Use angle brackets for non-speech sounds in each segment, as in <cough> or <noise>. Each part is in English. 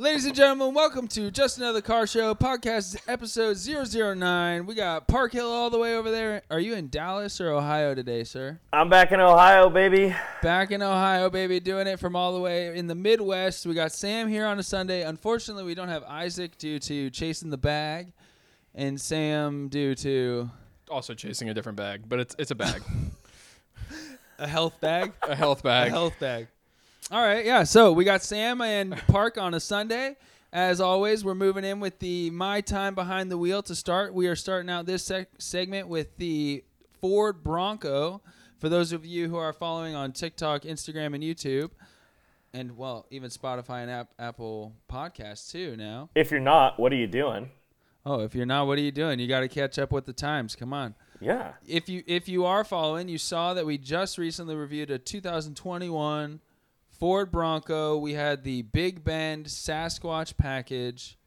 Ladies and gentlemen, welcome to Just Another Car Show podcast episode 009. We got Park Hill all the way over there. Are you in Dallas or Ohio today, sir? I'm back in Ohio, baby. Back in Ohio, baby, doing it from all the way in the Midwest. We got Sam here on a Sunday. Unfortunately, we don't have Isaac due to chasing the bag, and Sam due to Also chasing a different bag, but it's it's a bag, <laughs> a health bag. a health bag. A health bag. All right, yeah. So we got Sam and Park on a Sunday. As always, we're moving in with the My Time Behind the Wheel to start. We are starting out this sec- segment with the Ford Bronco. For those of you who are following on TikTok, Instagram, and YouTube, and well, even Spotify and App- Apple Podcasts too now. If you're not, what are you doing? Oh, if you're not, what are you doing? You got to catch up with the times. Come on. Yeah. if you if you are following, you saw that we just recently reviewed a 2021 Ford Bronco. We had the Big Bend Sasquatch package.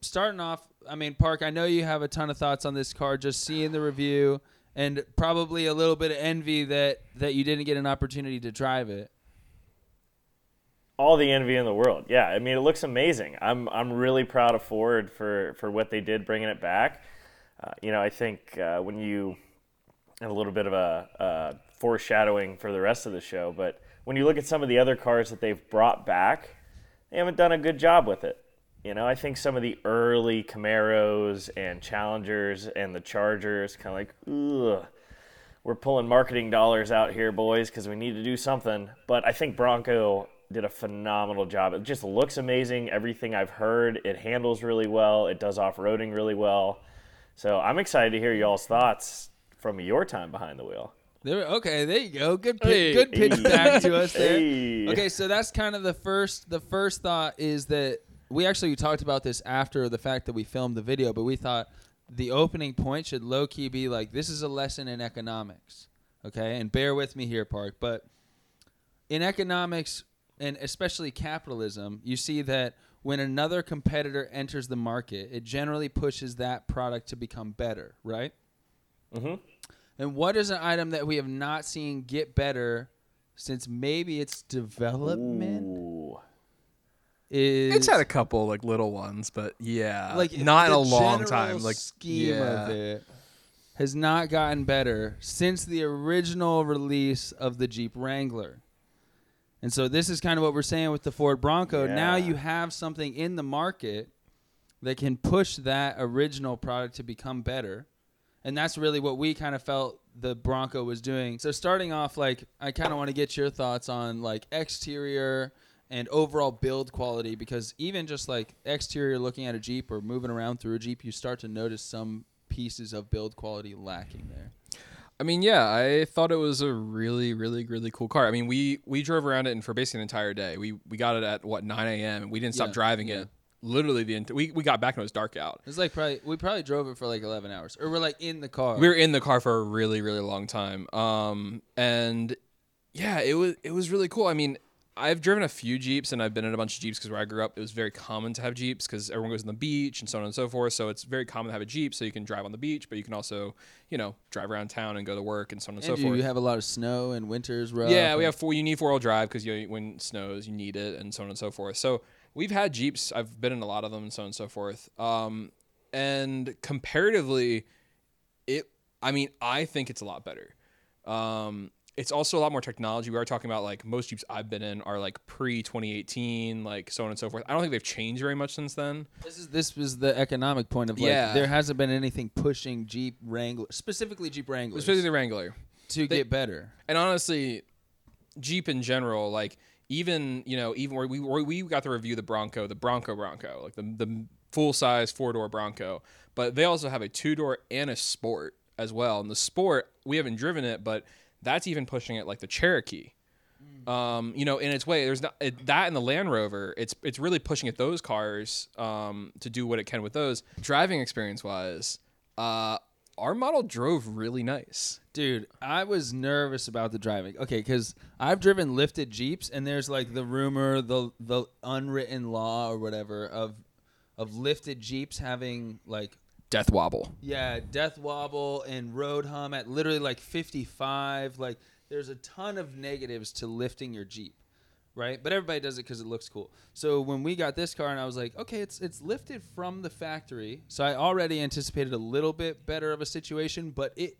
Starting off, I mean, Park, I know you have a ton of thoughts on this car. Just seeing the review and probably a little bit of envy that that you didn't get an opportunity to drive it. All the envy in the world. Yeah. I mean, it looks amazing. I'm I'm really proud of Ford for for what they did bringing it back. Uh, you know, I think uh, when you and a little bit of a uh, foreshadowing for the rest of the show, but when you look at some of the other cars that they've brought back, they haven't done a good job with it. You know, I think some of the early Camaros and Challengers and the Chargers kind of like, ugh, we're pulling marketing dollars out here, boys, because we need to do something. But I think Bronco did a phenomenal job. It just looks amazing. Everything I've heard, it handles really well. It does off roading really well. So I'm excited to hear y'all's thoughts from your time behind the wheel. There, okay, there you go. Good, pitch, Hey. good pitch back to us there. Hey. Okay, so that's kind of the first. The first thought is that we actually talked about this after the fact that we filmed the video, but we thought the opening point should low key be like, "This is a lesson in economics." Okay, and bear with me here, Park, but in economics and especially capitalism, you see that when another competitor enters the market, it generally pushes that product to become better, right? Mhm. And what is an item that we have not seen get better since maybe its development Ooh. is It's had a couple like little ones, but yeah, like not in a long time. Like scheme yeah. of it has not gotten better since the original release of the Jeep Wrangler. And so this is kind of what we're saying with the Ford Bronco. Now you have something in the market that can push that original product to become better. And that's really what we kind of felt the Bronco was doing. So starting off like I kind of want to get your thoughts on like exterior and overall build quality because even just like exterior looking at a Jeep or moving around through a Jeep you start to notice some pieces of build quality lacking there. I mean, yeah, I thought it was a really, really, really cool car. I mean, we we drove around it and for basically an entire day. We we got it at what 9 a.m. we didn't stop Yeah, driving yeah. it. Literally the ent- we we got back and it was dark out. It was like probably we probably drove it for like 11 hours or we're like in the car. We were in the car for a really, really long time. Um, and yeah, it was it was really cool. I mean, I've driven a few Jeeps and I've been in a bunch of Jeeps because where I grew up, it was very common to have Jeeps because everyone goes on the beach and so on and so forth. So it's very common to have a Jeep so you can drive on the beach, but you can also, you know, drive around town and go to work and so on and, and so forth. you have a lot of snow and winters rough. Yeah, we have four. You need four wheel drive because you when it snows, you need it, and so on and so forth. So we've had Jeeps. I've been in a lot of them, and so on and so forth. Um, and comparatively, it. I mean, I think it's a lot better. Um, it's also a lot more technology. We are talking about like most Jeeps I've been in are like pre 2018, like so on and so forth. I don't think they've changed very much since then. This is this was the economic point of like Yeah. there hasn't been anything pushing Jeep Wrangler specifically Jeep Wranglers Especially the Wrangler. to they- get better. and honestly, Jeep in general, like even you know even where we where we got to review the Bronco, the Bronco Bronco, like the the full size four door Bronco, but they also have a two door and a Sport as well. And the Sport we haven't driven it, but that's even pushing it like the Cherokee. Um, you know, in its way, there's not it, that and the Land Rover. It's it's really pushing at those cars um, to do what it can with those. Driving experience wise, uh, our model drove really nice. Dude, I was nervous about the driving. Okay, because I've driven lifted Jeeps, and there's like the rumor, the the unwritten law or whatever of of lifted Jeeps having like Death wobble. yeah death wobble and road hum at literally like 55. Like there's a ton of negatives to lifting your Jeep. Right? But everybody does it because it looks cool. So when we got this car, and I was like, okay, it's it's lifted from the factory, so I already anticipated a little bit better of a situation, but it.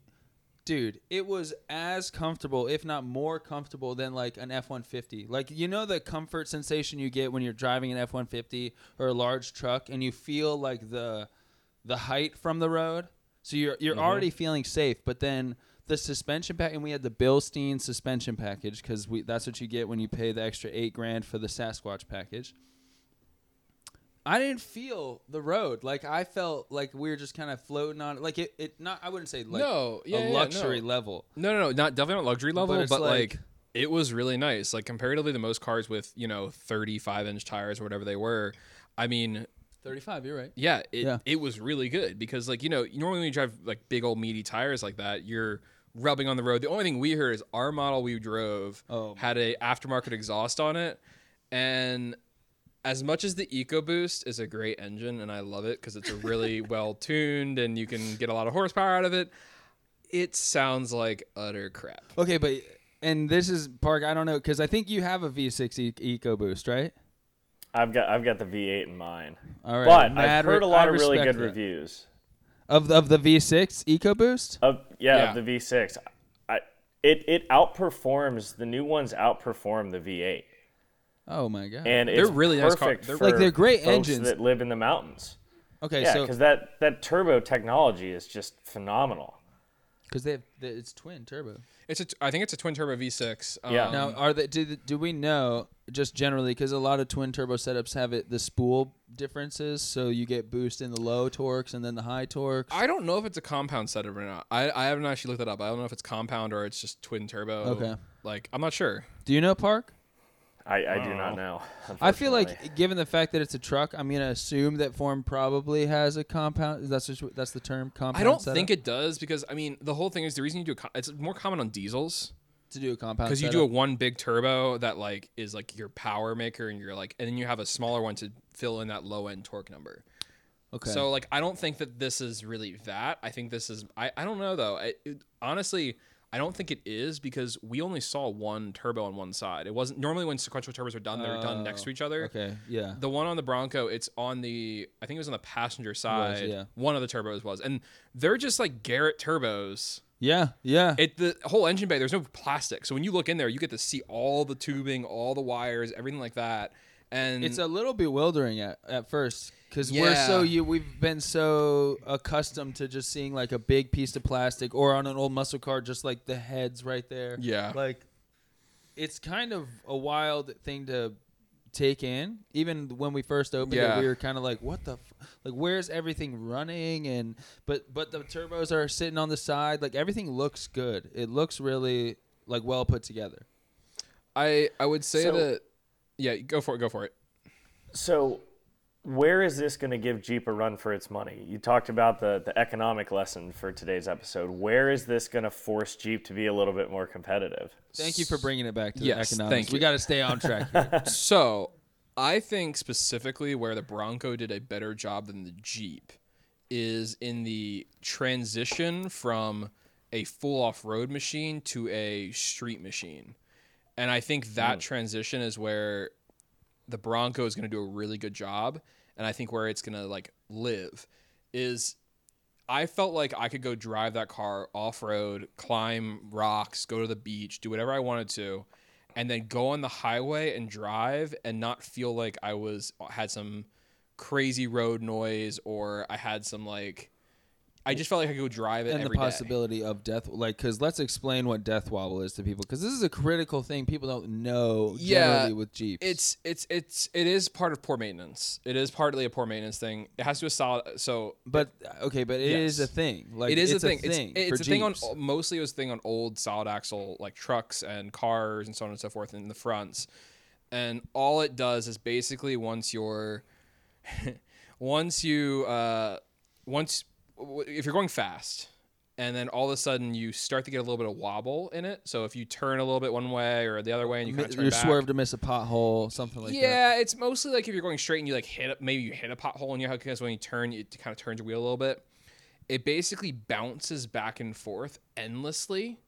Dude, it was as comfortable, if not more comfortable, than like an F one fifty. Like you know the comfort sensation you get when you're driving an F one fifty or a large truck, and you feel like the the height from the road. So you're you're mm-hmm. already feeling safe, but then the suspension pack, and we had the Bilstein suspension package because we that's what you get when you pay the extra eight grand for the Sasquatch package. I didn't feel the road like I felt like we were just kind of floating on like it. It not I wouldn't say like No, yeah, a yeah, luxury no. level. No, no, no, not definitely not luxury level, but, it's like, like- it was really nice. Like comparatively to most cars with you know 35 inch tires or whatever they were. I mean, Thirty five, you're right. yeah, it Yeah. it was really good because like you know normally when you drive like big old meaty tires like that, you're rubbing on the road. The only thing we heard is our model we drove Oh. had a aftermarket exhaust on it, and as much as the EcoBoost is a great engine and I love it because it's a really <laughs> well tuned and you can get a lot of horsepower out of it, it sounds like utter crap. Okay, but and this is Park. I don't know because I think you have a V6 e- EcoBoost, right? I've got I've got the V8 in mine, All right, but mad I've heard a lot I of really respect good that. reviews of the, of the V6 EcoBoost. of yeah, Yeah. of the V6. I it it outperforms the new ones outperform the V8, Oh my god! and They're it's really nice car- perfect they're- for Like, they're great folks engines. that live in the mountains. okay, Yeah, so because that that turbo technology is just phenomenal. Because they have the, it's twin turbo. It's a t- I think it's a twin turbo V6. Um, Yeah. Now, are they? Do, do we know just generally because a lot of twin turbo setups have it the spool differences, so you get boost in the low torques and then the high torques. I don't know if it's a compound setup or not. I, I haven't actually looked that up. I don't know if it's compound or it's just twin turbo. Okay. Like I'm not sure. do you know Park? I, I do not know. I feel like, given the fact that it's a truck, I'm gonna assume that Ford probably has a compound. That's just, that's the term compound. I don't setup? think it does because I mean the whole thing is the reason you do a co- it's more common on diesels to do a compound because you do a one big turbo that like is like your power maker and you're like and then you have a smaller one to fill in that low end torque number. okay. So like I don't think that this is really that. I think this is I, I don't know though. I, it, honestly, I don't think it is because we only saw one turbo on one side. It wasn't normally when sequential turbos are done, they're done next to each other. okay, yeah. The one on the Bronco, it's on the I think it was on the passenger side. yeah. One of the turbos was, and they're just like Garrett turbos. Yeah, yeah. It the whole engine bay. There's no plastic, so when you look in there, you get to see all the tubing, all the wires, everything like that. And it's a little bewildering at, at first because we're so you we've been so accustomed to just seeing like a big piece of plastic or on an old muscle car just like the heads right there Yeah. like it's kind of a wild thing to take in even when we first opened Yeah. it we were kind of like what the f-? like where's everything running and but but the turbos are sitting on the side like everything looks good it looks really like well put together I I would say So- that yeah, go for it, go for it. So, where is this going to give Jeep a run for its money? You talked about the, the economic lesson for today's episode. Where is this going to force Jeep to be a little bit more competitive? thank you for bringing it back to Yes, the economics thank we got to stay on track here. <laughs> So, I think specifically where the Bronco did a better job than the Jeep is in the transition from a full off-road machine to a street machine. And I think that hmm. transition is where the Bronco is going to do a really good job and I think where it's to like live is I felt like I could go drive that car off road, climb rocks, go to the beach, do whatever I wanted to, and then go on the highway and drive and not feel like I was had some crazy road noise or I had some like I just felt like I could drive it and the every day. possibility of death like because let's explain what death wobble is to people because this is a critical thing people don't know Yeah, generally with jeeps It's it's it's it is part of poor maintenance. It is partly a poor maintenance thing. It has to be a solid. So but okay but it is Yes. a thing like it is it's a thing. thing it's it's a thing on mostly it was a thing on old solid axle like trucks and cars and so on and so forth in the fronts. And all it does is basically once you're <laughs> once you uh once if you're going fast and then all of a sudden you start to get a little bit of wobble in it. So if you turn a little bit one way or the other way and you kind of turn you back, swerve to miss a pothole something like that yeah, it's mostly like if you're going straight and you like hit a, maybe you hit a pothole in your hook because when you turn, it kind of turns your wheel a little bit. It basically bounces back and forth endlessly.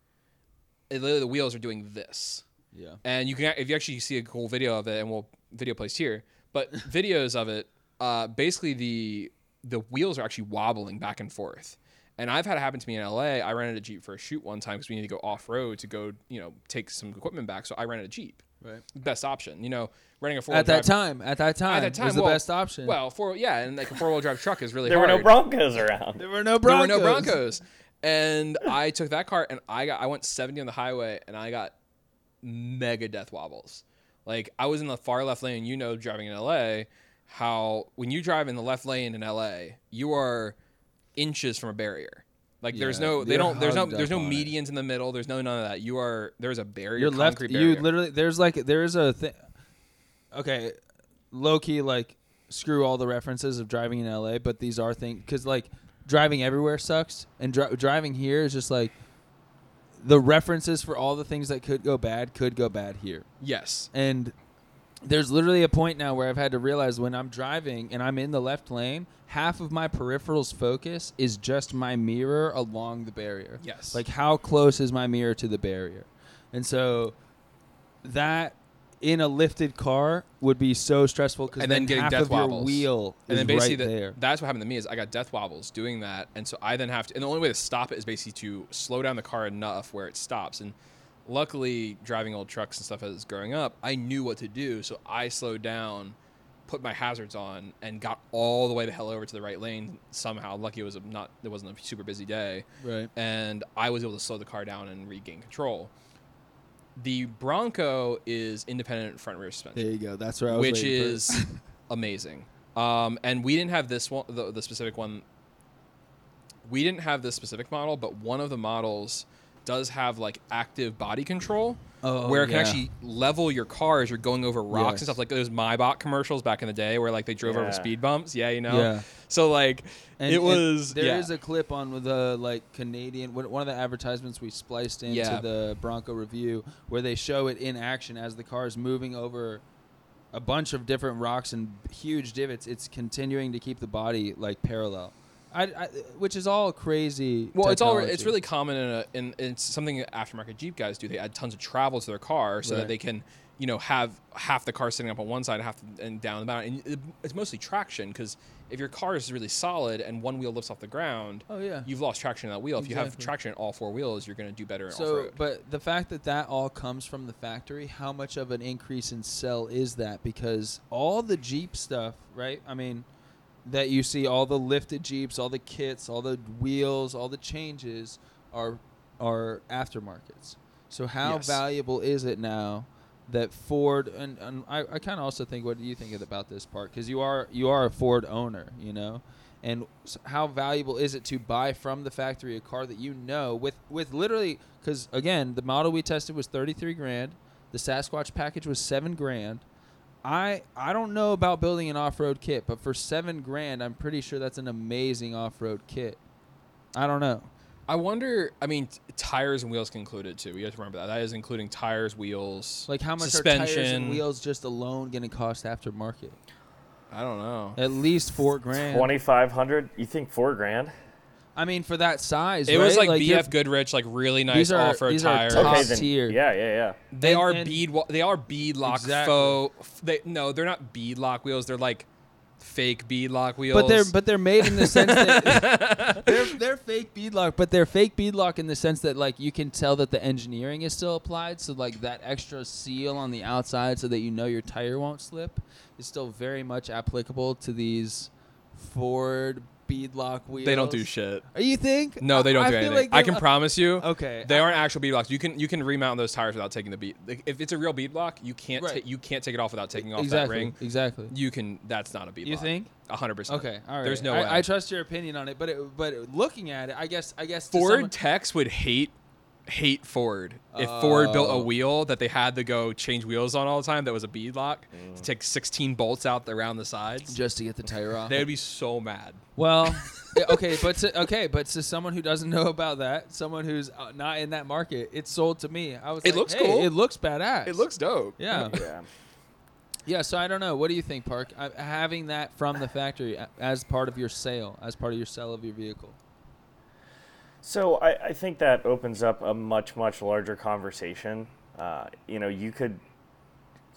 It, literally, the wheels are doing this Yeah. and you can if you actually see a cool video of it, and we'll video placed here, but <laughs> videos of it, uh, basically the the wheels are actually wobbling back and forth. And I've had it happen to me in LA. I rented a Jeep for a shoot one time because we needed to go off road to go, you know, take some equipment back. So I rented a Jeep. Right. Best option, you know, renting a four At that time, at that time, At that time, was the best option. Well, four yeah, and like a four wheel drive truck is really There were no Broncos around. there were no Broncos. There were no Broncos. And I took that car and I got I went 70 on the highway and I got mega death wobbles. Like I was in the far left lane, you know driving in LA, how when you drive in the left lane in LA, you are inches from a barrier. Like there's no they don't there's no there's no on it. medians in the middle, there's no none of that. You are there's a barrier You're left. concrete You literally. There's like there's a thing. Okay, low key like screw all the references of driving in LA, but these are things because like driving everywhere sucks, and dri- driving here is just like the references for all the things that could go bad could go bad here. yes. And there's literally a point now where I've had to realize when I'm driving and I'm in the left lane, half of my peripherals focus is just my mirror along the barrier. Yes. Like how close is my mirror to the barrier? And so that in a lifted car would be so stressful because And then, then getting half death of your wheel and is then basically right there. that's what happened to me is I got death wobbles doing that, and so I then have to. And the only way to stop it is basically to slow down the car enough where it stops. And luckily, driving old trucks and stuff as growing up, I knew what to do, so I slowed down, put my hazards on, and got all the way the hell over to the right lane somehow. Lucky it was a not it wasn't a super busy day, Right. and I was able to slow the car down and regain control. The Bronco is independent front rear suspension There you go. That's where I was which waiting for it. is <laughs> amazing. Um, and we didn't have this one, the, the specific one. We didn't have this specific model, but one of the models does have like active body control, oh, oh, where it can yeah. actually level your car as you're going over rocks Yes. and stuff. Like those MyBot commercials back in the day, where like they drove over speed bumps. Yeah, you know. Yeah. So like And- it and was. There yeah. is a clip on the like Canadian one one of the advertisements we spliced into Yeah. the Bronco review where they show it in action as the car is moving over a bunch of different rocks and huge divots. It's continuing to keep the body like parallel. I, I which is all crazy. Well, it's all it's really common in, a, in it's something aftermarket Jeep guys do. They add tons of travel to their car so Right. that they can you know have half the car sitting up on one side, half and down the mountain. And it, it's mostly traction because if your car is really solid and one wheel lifts off the ground, Oh yeah. you've lost traction in that wheel. If you have traction in all four wheels, you're going to do better So, off-road. but the fact that that all comes from the factory, how much of an increase in sell is that? Because all the Jeep stuff, right? I mean, that you see, all the lifted Jeeps, all the kits, all the wheels, all the changes are are aftermarkets. So how Yes. valuable is it now that Ford and, and I, I kind of also think what do you think about this part because you are you are a Ford owner, you know, and how valuable is it to buy from the factory a car that you know with with literally because again the model we tested was 33 grand the sasquatch package was 7 grand i i don't know about building an off-road kit but for 7 grand i'm pretty sure that's an amazing off-road kit i don't know I wonder. I mean, t- tires and wheels can include it too. You have to remember that. That is including tires, wheels, like how much suspension. are tires and wheels just alone going to cost aftermarket I don't know. at least 4 grand Twenty five hundred. You think four grand? I mean for that size It was right? like, BF Goodrich, like really nice These are- off-road these are tires. top Okay, then. tier. Yeah, yeah, yeah. They And- are and- bead. wa- They are bead lock Exactly. faux. They no, they're not bead lock wheels. They're like fake bead lock wheels. But they're but they're made in the sense that <laughs> they're they're fake beadlock, but they're fake beadlock in the sense that like you can tell that the engineering is still applied. So like that extra seal on the outside, so that you know your tire won't slip, is still very much applicable to these Ford beadlock wheels. they don't do shit. Oh, You think? No, they don't I do feel anything. like I they're- can promise you. Okay, They I- aren't actual bead locks. You can you can remount those tires without taking the bead. Like, if it's a real bead lock, you can't Right. ta- you can't take it off without taking off exactly that ring. exactly. You can. That's not a bead You block. think? hundred percent. Okay, all right. There's no I, way. I trust your opinion on it, but it, but looking at it, I guess I guess Ford someone- techs would hate hate Ford if Ford built a Oh. wheel that they had to go change wheels on all the time that was a bead lock Mm. to take 16 bolts out around the sides. just to get the tire off. They would be so mad. Well, <laughs> okay, but to, okay, but to someone who doesn't know about that, someone who's uh, not in that market, it's sold to me. I was. It like, looks hey, cool. It looks badass. It looks dope. Yeah, Yeah. yeah. So I don't know. What do you think, Park? Having that from the factory as part of your sale, as part of your sale of your vehicle. So I, I think that opens up a much much larger conversation Uh, you know, you could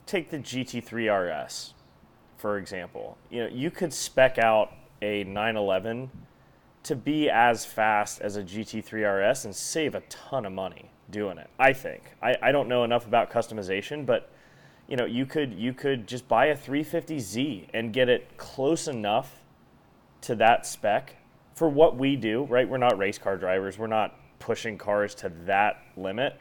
take the GT3 RS, for example. You know, you could spec out a 911 to be as fast as a GT3 RS and save a ton of money doing it. I think. I, I don't know enough about customization, but you know, you could you could just buy a 350Z and get it close enough to that spec for what we do, right? We're not race car drivers. We're not pushing cars to that limit.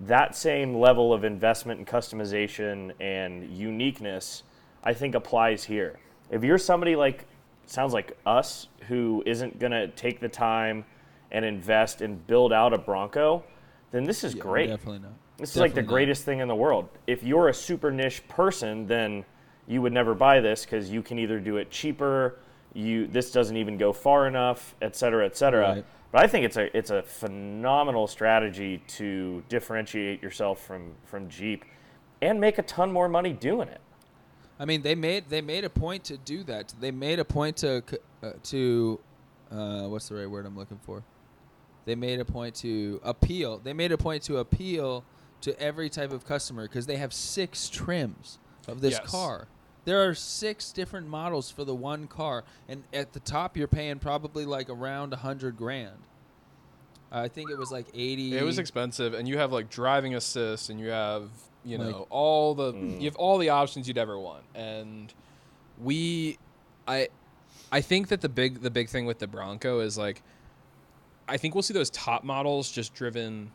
That same level of investment and customization and uniqueness, I think applies here. If you're somebody like sounds like us who isn't going to take the time and invest and build out a Bronco, then this is Yeah, great. Definitely not. This is like the Definitely not. greatest thing in the world. If you're a super niche person, then you would never buy this because you can either do it cheaper, you this doesn't even go far enough, et cetera, et cetera. Right. But I think it's a it's a phenomenal strategy to differentiate yourself from from Jeep and make a ton more money doing it. I mean, they made they made a point to do that. They made a point to uh, to uh, what's the right word I'm looking for? They made a point to appeal. They made a point to appeal to every type of customer because they have six trims of this Yes. car. There are six different models for the one car, and at the top you're paying probably like around a hundred grand. I think it was like eighty. It was expensive, and you have like driving assist, and you have you know Like- all the Mm. you have all the options you'd ever want. And we, I, I think that the big the big thing with the Bronco is like, I think we'll see those top models just driven.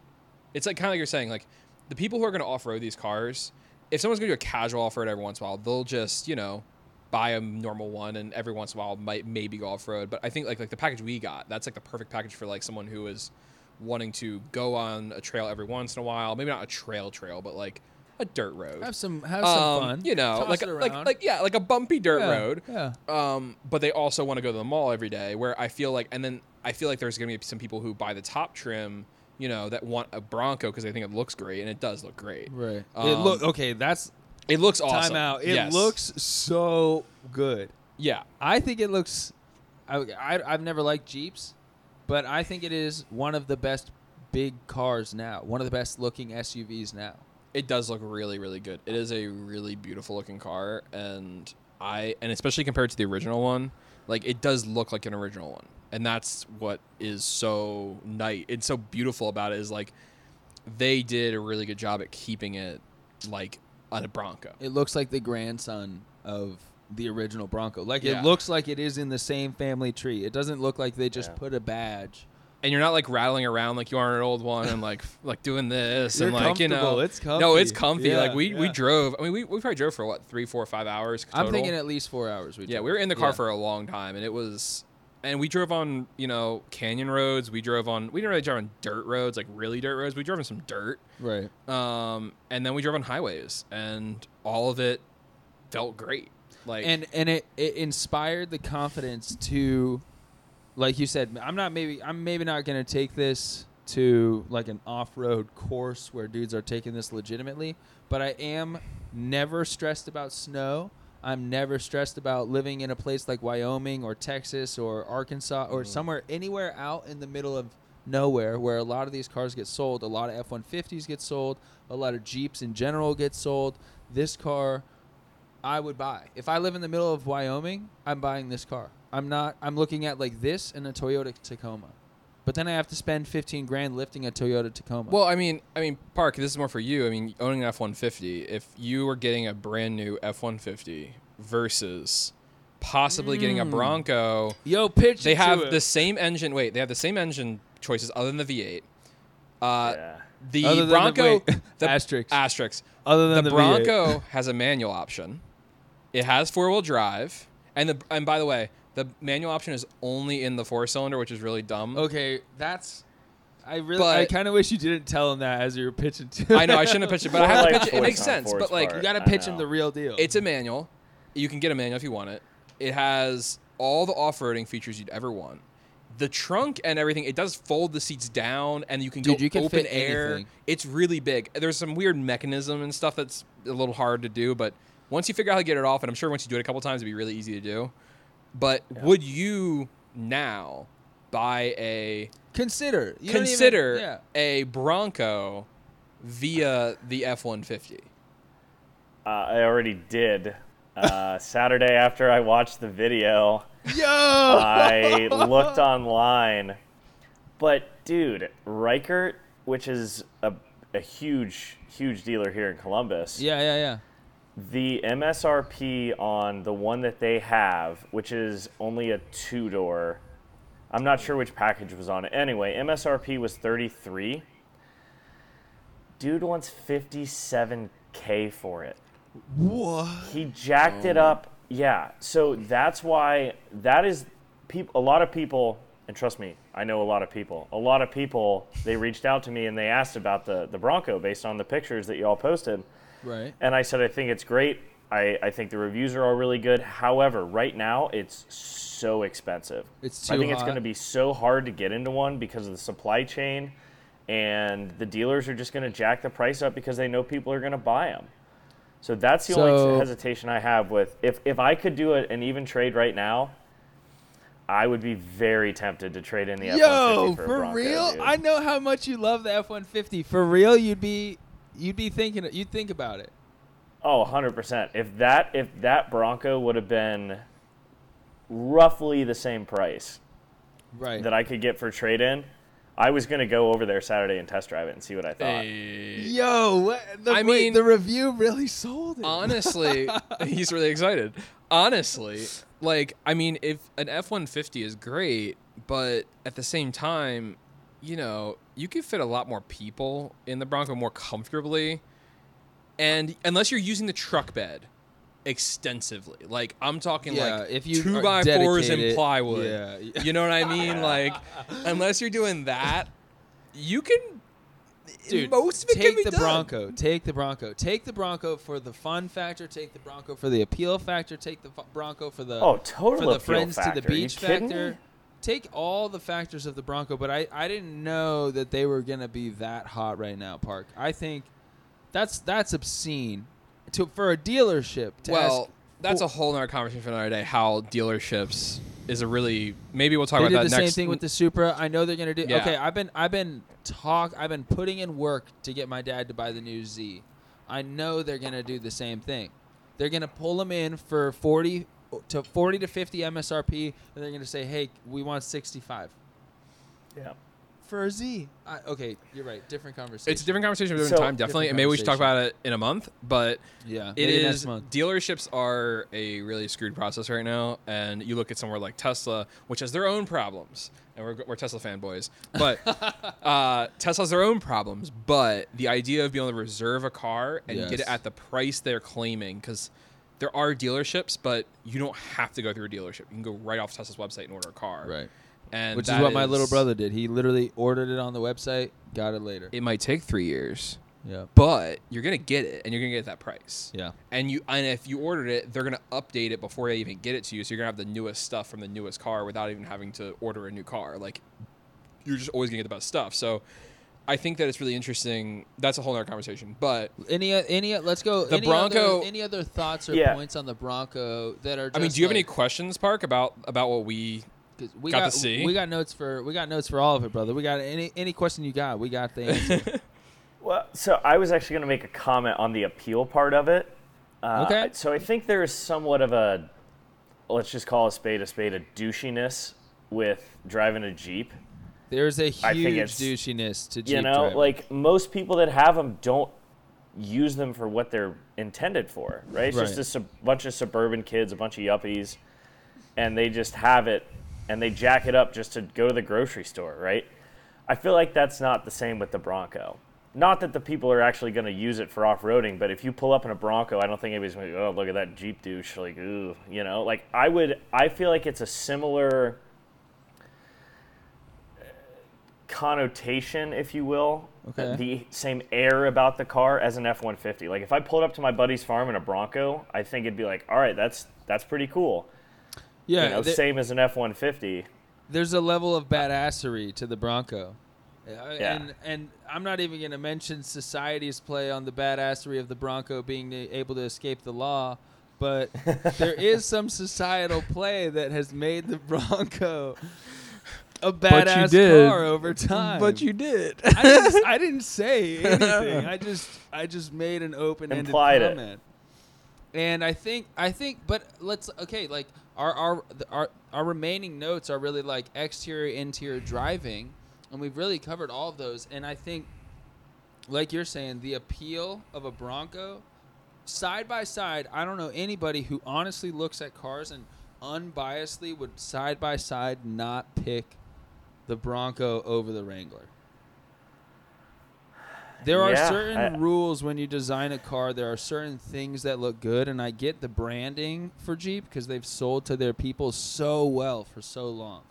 It's like kind of like you're saying, like the people who are going to off road these cars. If someone's going to do a casual off road every once in a while, they'll just you know buy a normal one, and every once in a while might maybe go off road. But I think like like the package we got, that's like the perfect package for like someone who is wanting to go on a trail every once in a while. Maybe not a trail trail, but like a dirt road. have some have some Um, fun. You know, Toss like it like like yeah, like a bumpy dirt Yeah, road. Yeah. Um, but they also want to go to the mall every day. Where I feel like, and then I feel like there's gonna be some people who buy the top trim, you know, that want a Bronco because they think it looks great, and it does look great. Right. it Um, look okay. That's It looks awesome. time out. It Yes. looks so good. yeah. I think it looks. I, I I've never liked Jeeps, but I think it is one of the best big cars now. One of the best looking SUVs now. it does look really really good it is a really beautiful looking car and i and especially compared to the original one like it does look like an original one and that's what is so nice it's so beautiful about it is like they did a really good job at keeping it like on a bronco It looks like the grandson of the original Bronco. Like Yeah. it looks like it is in the same family tree. It doesn't look like they just Yeah. put a badge. and you're not like rattling around like you are in an old one and like like doing this You're and like you know comfortable. It's no it's comfy. comfy Yeah, like we we drove i mean we, we probably drove for what three four five hours I'm thinking at least four hours. We Yeah, drove. we were in the car Yeah. for a long time, and it was, and we drove on you know canyon roads. We drove on, we didn't really drive on dirt roads, like really dirt roads. We drove on some dirt, right. um, and then we drove on highways, and all of it felt great. Like, and and it, it inspired the confidence to like you said i'm not maybe i'm maybe not going to take this to like an off-road course where dudes are taking this legitimately but i am never stressed about snow i'm never stressed about living in a place like wyoming or texas or arkansas or mm. somewhere anywhere out in the middle of nowhere where a lot of these cars get sold a lot of f-150s get sold a lot of jeeps in general get sold this car I would buy. If I live in the middle of Wyoming, I'm buying this car. I'm not I'm looking at like this and a Toyota Tacoma. But then I have to spend 15 grand lifting a Toyota Tacoma. well, I mean, I mean, Park, this is more for you. I mean, owning an F one fifty, if you were getting a brand new F one fifty versus possibly getting a Mm. Bronco. yo, pitch They it to have it. the same engine. Wait, they have the same engine choices other than the V8. Uh, yeah. The Other than the- Bronco, wait, <laughs> the <laughs> asterisk. asterisk. Other than the, the, V8. Bronco has a manual option. It has four wheel drive, and the and by the way, the manual option is only in the four cylinder, which is really dumb. Okay, that's I really I kind of wish you didn't tell him that as you were pitching to I know I shouldn't have pitched it, but I <laughs> More have to like pitch it. It voice makes on sense, Ford's but like part. You got to I pitch him know. the real deal. it's a manual. You can get a manual if you want it. It has all the off-roading features you'd ever want. The trunk and everything, it does fold the seats down, and you can Dude, go you can open fit air. anything. It's really big. There's some weird mechanism and stuff that's a little hard to do, but once you figure out how to get it off, and I'm sure once you do it a couple times, it'd be really easy to do. But would you now buy a consider You don't even- consider yeah. a Bronco via the F one fifty? Uh, I already did. Uh, <laughs> Saturday after I watched the video, Yo! I looked <laughs> online. But dude, Ricart, which is a, a huge, huge dealer here in Columbus, yeah, yeah, yeah. The MSRP on the one that they have, which is only a two door, I'm not sure which package was on it. Anyway, MSRP was 33. Dude wants 57k for it. What? He jacked it up. Yeah. So that's why that is people. A lot of people, and trust me, I know a lot of people. A lot of people they reached out to me and they asked about the the Bronco based on the pictures that you all posted. Right. And I said I think it's great. I, I think the reviews are all really good. However, right now it's so expensive. It's I too think it's going to be so hard to get into one because of the supply chain, and the dealers are just going to jack the price up because they know people are going to buy them. So that's the So- only hesitation I have with if if I could do a, an even trade right now, I would be very tempted to trade in the F-150 Yo, for, a for Bronco, real? dude. I know how much you love the F one fifty. For real, you'd be you'd be thinking you'd think about it. Oh, 100%. If that if that Bronco would have been roughly the same price Right. that I could get for trade in, I was going to go over there Saturday and test drive it and see what I thought. Yo, what, the, I wait, mean- the review really sold it. Honestly, <laughs> he's really excited. Honestly, like I mean, if an F one fifty is great, but at the same time, you know, you could fit a lot more people in the Bronco more comfortably, and unless you're using the truck bed extensively, like I'm talking Yeah, like if you two are by fours and plywood. yeah. You know what I mean? <laughs> Like, unless you're doing that, you can. Dude, most of it take can be the done. Bronco. Take the Bronco. Take the Bronco for the fun factor. Take the Bronco for the appeal factor. Take the fu- Bronco for the Oh, total for the friends factor. to the beach factor. me? Take all the factors of the Bronco, but I, I didn't know that they were gonna be that hot right now, Park. I think that's that's obscene to for a dealership. To Well, ask, that's a whole nother conversation for another day. How dealerships is a really maybe we'll talk about did that the next. same thing with the Supra. I know they're gonna do. Yeah. Okay, I've been I've been talk. I've been putting in work to get my dad to buy the new Z. I know they're gonna do the same thing. They're gonna pull them in for forty to forty to fifty MSRP, and they're gonna say, "Hey, we want sixty five Yeah. for a Z." Okay, you're right. Different conversation. It's a different conversation for a different So- time, definitely. Different And maybe we should talk about it in a month. But Yeah, it maybe next is month. dealerships are a really screwed process right now. And you look at somewhere like Tesla, which has their own problems. And we're, we're Tesla fanboys, but <laughs> uh, Tesla has their own problems. But the idea of being able to reserve a car and get it at the price they're claiming, because there are dealerships, but you don't have to go through a dealership. You can go right off Tesla's website and order a car. Right. And Which is what my little brother did. He literally ordered it on the website, got it later. It might take three years, yeah. but you're gonna get it, and you're gonna get that price. Yeah. And you and if you ordered it, they're gonna update it before they even get it to you. So you're gonna have the newest stuff from the newest car without even having to order a new car. Like you're just always gonna get the best stuff. So I think that it's really interesting. That's a whole other conversation. But Any any let's go. The any Bronco- Other, any other thoughts or Yeah. points on the Bronco that are? Just I mean, do you have any questions, Park, about about what we? 'cause we got to see? We got notes for we got notes for all of it, brother. We got any any question you got. We got the <laughs> answer. Well, so I was actually going to make a comment on the appeal part of it. Uh, Okay. So I think there is somewhat of a, let's just call a spade a spade, a douchiness with driving a Jeep. There's a huge douchiness to Jeep you know, driving. like most people that have them don't use them for what they're intended for, right? It's Right. just a sub- bunch of suburban kids, a bunch of yuppies, and they just have it and they jack it up just to go to the grocery store, right? I feel like that's not the same with the Bronco. Not that the people are actually going to use it for off-roading, but if you pull up in a Bronco, I don't think anybody's going to go, "Oh, look at that Jeep douche!" Like, ooh, you know, like I would. I feel like it's a similar connotation, if you will, Okay. the same air about the car as an F one fifty. Like if I pulled up to my buddy's farm in a Bronco, I think it'd be like, all right, that's that's pretty cool. yeah, you know, there- same as an F one fifty. there's a level of badassery to the Bronco. Uh, Yeah. And and I'm not even going to mention society's play on the badassery of the Bronco being able to escape the law, but <laughs> there is some societal play that has made the Bronco a badass did. car over time. But you did. I didn't, <laughs> I didn't say anything. I just I just made an open-ended Implied it. comment. And I think I think but let's okay, like our our our our remaining notes are really like exterior interior driving and we've really covered all of those and I think like you're saying the appeal of a Bronco side by side, I don't know anybody who honestly looks at cars and unbiasedly would side by side not pick the Bronco over the Wrangler. There are Yeah, certain I- rules when you design a car. There are certain things that look good, and I get the branding for Jeep because they've sold to their people so well for so long.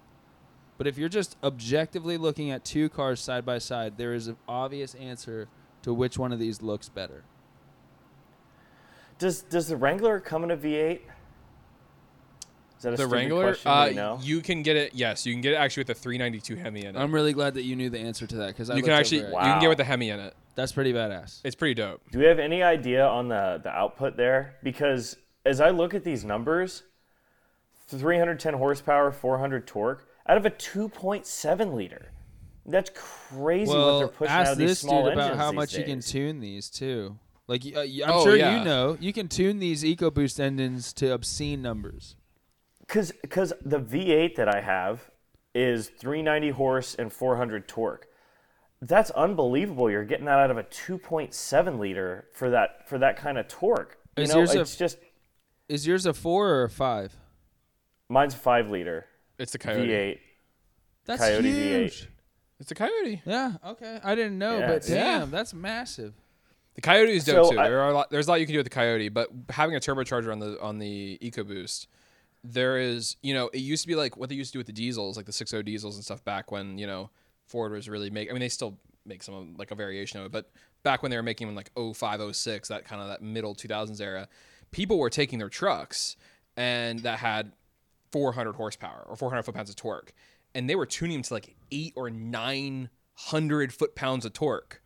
But if you're just objectively looking at two cars side by side, there is an obvious answer to which one of these looks better. Does does the Wrangler come in a V8? Is that a the Wrangler, question? uh, Do you know? you can get it. Yes, you can get it actually with the 392 Hemi in it. I'm really glad that you knew the answer to that because you can actually you can get with the Hemi in it. That's pretty badass. It's pretty dope. Do we have any idea on the, the output there? Because as I look at these numbers, 310 horsepower, 400 torque, out of a 2.7 liter. That's crazy what Well, they're pushing out ask of these this small dude about how these much you can tune these too. Like y- uh, y- I'm Oh, sure yeah. you know, you can tune these EcoBoost engines to obscene numbers. Cause, cause the V8 that I have is 390 horse and 400 torque. That's unbelievable. You're getting that out of a 2.7 liter for that for that kind of torque. You Is know, yours a- it's just Is yours a four or a five? mine's a five liter It's the Coyote. V8. That's Coyote huge. V8. It's the Coyote. Yeah. Okay. I didn't know, Yeah, but damn, Yeah. that's massive. The Coyote is dope So too. I- there are a lot, there's a lot you can do with the Coyote, but having a turbocharger on the on the EcoBoost, there is you know it used to be like what they used to do with the diesels, like the 6.0 diesels and stuff back when you know Ford was really make. I mean they still make some of, like a variation of it, but back when they were making them like 05, 06, that kind of that middle 2000s era, people were taking their trucks and that had 400 horsepower or 400 foot pounds of torque, and they were tuning them to like eight or nine hundred foot pounds of torque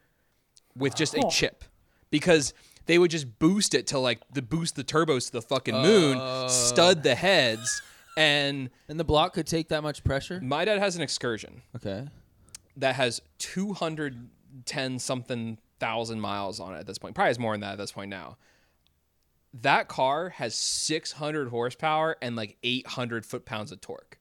with just a chip because they would just boost it to like the boost the turbos to the fucking moon, stud the heads, and And the block could take that much pressure. my dad has an excursion Okay. that has 210 something thousand miles on it at this point. Probably has more than that at this point now. That car has 600 horsepower and like 800 foot pounds of torque.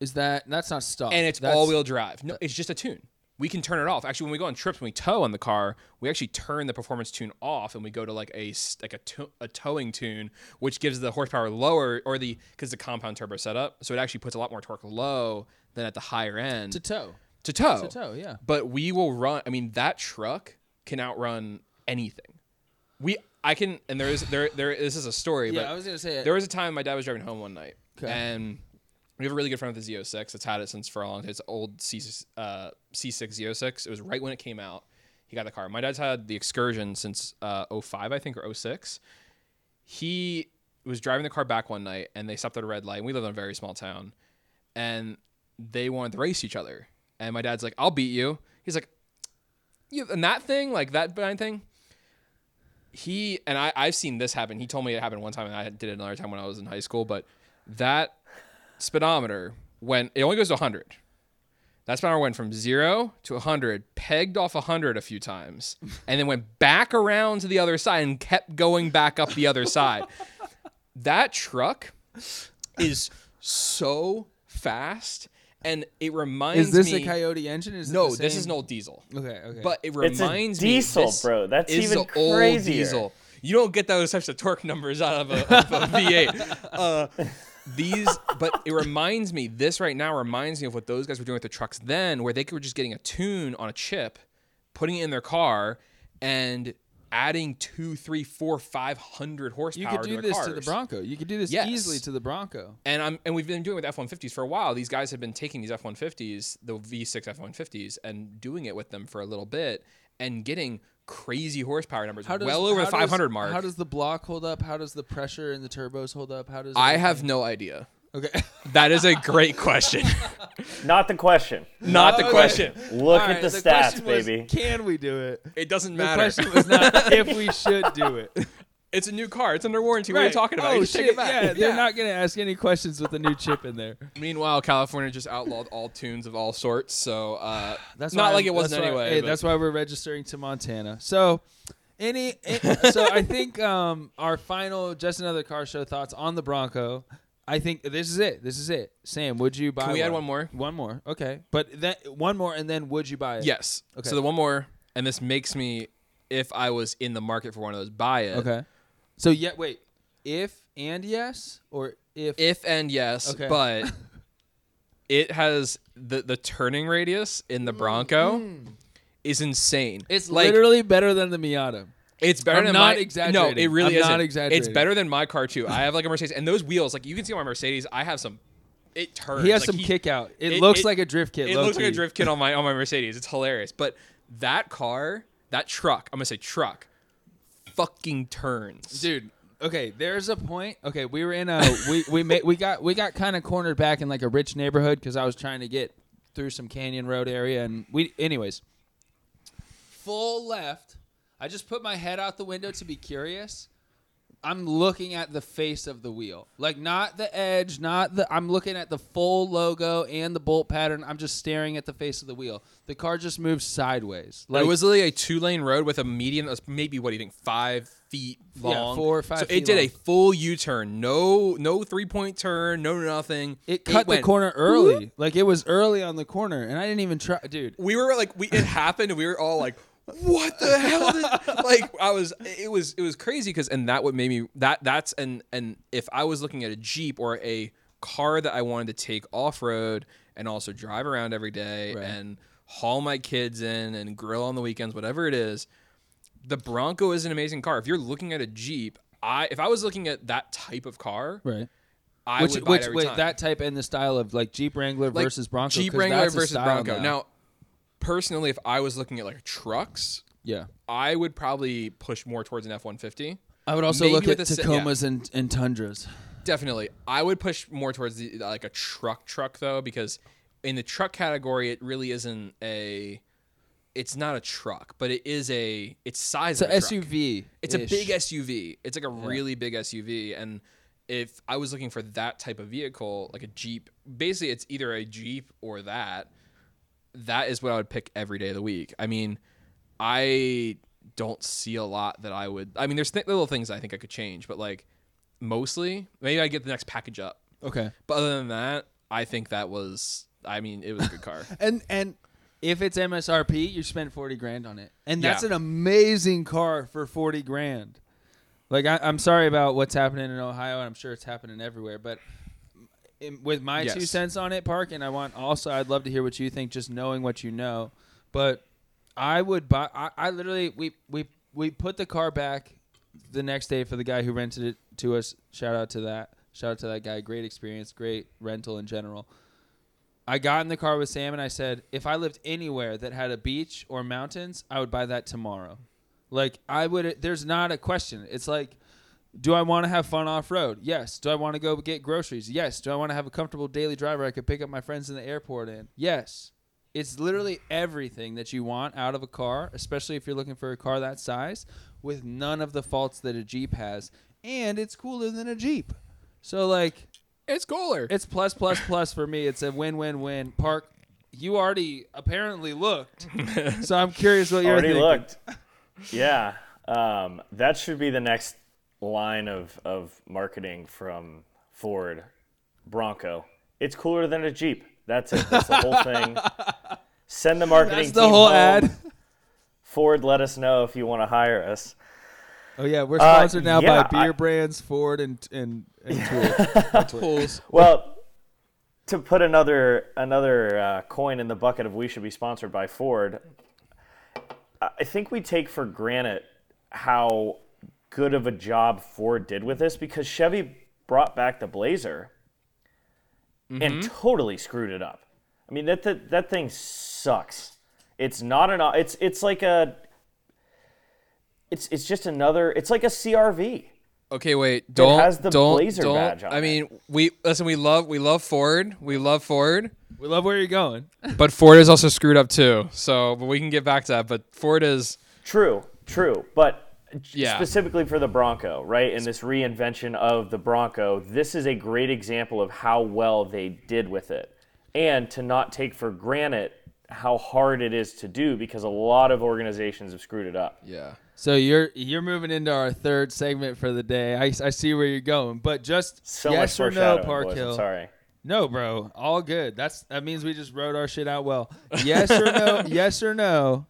Is that that's not stock? and it's That's- all wheel drive. No, it's just a tune. We can turn it off. Actually, when we go on trips, when we tow on the car, we actually turn the performance tune off, and we go to like a like a, to- a towing tune, which gives the horsepower lower, or the because the compound turbo setup, so it actually puts a lot more torque low than at the higher end to tow. to tow. To tow, yeah. But we will run. I mean, that truck can outrun anything. We, I can, and there is there there. This is a story, Yeah, but I was gonna say uh, there was a time my dad was driving home one night, Okay. and we have a really good friend with the Z06 that's had it since for a long time. It's old C uh, C6 Z06. It was right when it came out. He got the car. My dad's had the Excursion since uh, 05, I think, or 06. He was driving the car back one night, and they stopped at a red light. And we live in a very small town, and they wanted to race each other. And my dad's like, "I'll beat you." He's like, "You and that thing, like that blind thing." he and I, I've seen this happen. He told me it happened one time, and I did it another time when I was in high school. But that speedometer went. It only goes to 100. That speedometer went from zero to 100, pegged off 100 a few times, <laughs> and then went back around to the other side and kept going back up the other side. That truck is so fast, and it reminds me. is this me. a Coyote engine? Is no, the this is an old diesel. Okay, okay. But it It's a reminds diesel, me, this bro. That's is even the old crazier. diesel. You don't get those types of torque numbers out of a, of a V8. <laughs> Uh, these, but it reminds me. This right now reminds me of what those guys were doing with the trucks then, where they were just getting a tune on a chip, putting it in their car, and adding two, three, four, five hundred horsepower. you could do to this cars. to the Bronco. You could do this Yes. easily to the Bronco. And I'm and we've been doing it with F150s for a while. These guys have been taking these F150s, the V6 F150s, and doing it with them for a little bit and getting crazy horsepower numbers, How does, well over the 500 does, mark. How does the block hold up? How does the pressure in the turbos hold up? How does I have no idea. Okay. <laughs> That is a great question. <laughs> Not the question. Not the Okay. question. Look All at the, the stats, question was, baby. Can we do it? It doesn't The matter. question was not <laughs> if we should do it. It's a new car. It's under warranty. What are you talking about? Oh, you shit. take it back. Yeah, they're not gonna ask any questions with the new chip in there. <laughs> Meanwhile, California just outlawed all tunes of all sorts. So uh, <sighs> That's not like it wasn't that's why- anyway. Hey, that's why we're registering to Montana. So, any, <laughs> so I think um, our final, just another car show thoughts on the Bronco. I think this is it. This is it. Sam, would you buy? Can we add one more? One more. Okay, but then one more, and then would you buy it? Yes. Okay. So the one more, and this makes me, if I was in the market for one of those, buy it. Okay. So yeah, wait. If and yes, or if If and yes, Okay. but <laughs> it has the the turning radius in the Bronco is insane. Mm-hmm. it's like literally better than the Miata. it's better I'm than not my exaggerating. No, it really I'm isn't. not It's exaggerating. better than my car too. I have like a Mercedes, and those wheels, like you can see on my Mercedes, I have some. It turns. He has Like, some kick out. It, it- looks it- like a drift kit. It looks like a low-key. drift kit on my on my Mercedes. It's hilarious. But that car, that truck, I'm gonna say truck, fucking turns. dude okay there's a point okay we were in a we we made we got we got kind of cornered back in like a rich neighborhood because i was trying to get through some canyon road area and we anyways full left i just put my head out the window to be curious i'm looking at the face of the wheel. Like not the edge not the i'm looking at the full logo and the bolt pattern. I'm just staring at the face of the wheel. The car just moves sideways. Like it was literally a two lane road with a median that's maybe what do you think five feet Yeah, long? four or five so feet it did a full u-turn. No no three point turn no nothing. It cut the went corner early. Like it was early on the corner, and I didn't even try, dude. we were like we it happened and we were all like what the hell did, like i was it was it was crazy because and that what made me that that's and and if i was looking at a jeep or a car that i wanted to take off-road and also drive around every day Right. and haul my kids in and grill on the weekends whatever it is the bronco is an amazing car if you're looking at a jeep i if i was looking at that type of car Right. i which would buy which wait time. that type and the style of like Jeep Wrangler Like, versus Bronco. Jeep Wrangler versus Bronco. Now. Personally, if I was looking at like trucks, yeah. I would probably push more towards an F one fifty. I would also Maybe look at the Tacomas and, and Tundras. Definitely, I would push more towards the like a truck truck though, because in the truck category, it really isn't a. It's not a truck, but it is a. It's size. It's of a a. SUV. It's a big SUV. It's like a really big SUV, and if I was looking for that type of vehicle, like a Jeep, basically it's either a Jeep or that. That is what I would pick every day of the week. I mean, I don't see a lot that I would. I mean, there's th- little things I think I could change, but like mostly, maybe I get the next package up. Okay. But other than that, I think that was. I mean, it was a good car. <laughs> And and if it's MSRP, you spend forty grand on it, and that's Yeah. an amazing car for forty grand. Like I, I'm sorry about what's happening in Ohio, and I'm sure it's happening everywhere. But with my two cents on it, Park, and I want also, I'd love to hear what you think, just knowing what you know. But I would buy. I, I literally we we we put the car back the next day for the guy who rented it to us. Shout out to that. Shout out to that guy. Great experience. Great rental in general. I got in the car with Sam and I said, if I lived anywhere that had a beach or mountains, I would buy that tomorrow. Like I would. There's not a question. It's like, do I want to have fun off road? Yes. Do I want to go get groceries? Yes. Do I want to have a comfortable daily driver I could pick up my friends in the airport in? Yes. It's literally everything that you want out of a car, especially if you're looking for a car that size, with none of the faults that a Jeep has, and it's cooler than a Jeep. So like, it's cooler. it's plus plus plus for me. It's a win win win. Park, you already apparently looked, <laughs> so I'm curious what you're Already thinking. looked. Yeah, um, that should be the next line of of marketing from Ford Bronco. It's cooler than a Jeep. That's it. That's the whole thing. <laughs> Send the marketing That's the team whole home. ad. Ford, let us know if you want to hire us. Oh yeah, we're Uh, sponsored now yeah, by beer I- brands, Ford, and and, and Tool. <laughs> Pulls. Well, to put another another uh, coin in the bucket of we should be sponsored by Ford, I think we take for granted how good of a job Ford did with this because Chevy brought back the Blazer and mm-hmm. totally screwed it up. I mean that that, that thing sucks. It's not an it's it's like a it's it's just another it's like a CRV. Okay, wait. Don't has the don't Blazer don't. badge on I it. mean, we listen. We love we love Ford. We love Ford, We love where you're going. <laughs> but Ford is also screwed up too. So, but we can get back to that. But Ford is True, true. But Yeah. specifically for the Bronco, right? And this reinvention of the Bronco, this is a great example of how well they did with it. And to not take for granted how hard it is to do because a lot of organizations have screwed it up. Yeah. So you're you're moving into our third segment for the day. I, I see where you're going, but just So yes or no, Park boys. Hill. sorry. No, bro, all good. That's that means we just wrote our shit out well. Yes or no? <laughs> yes or no?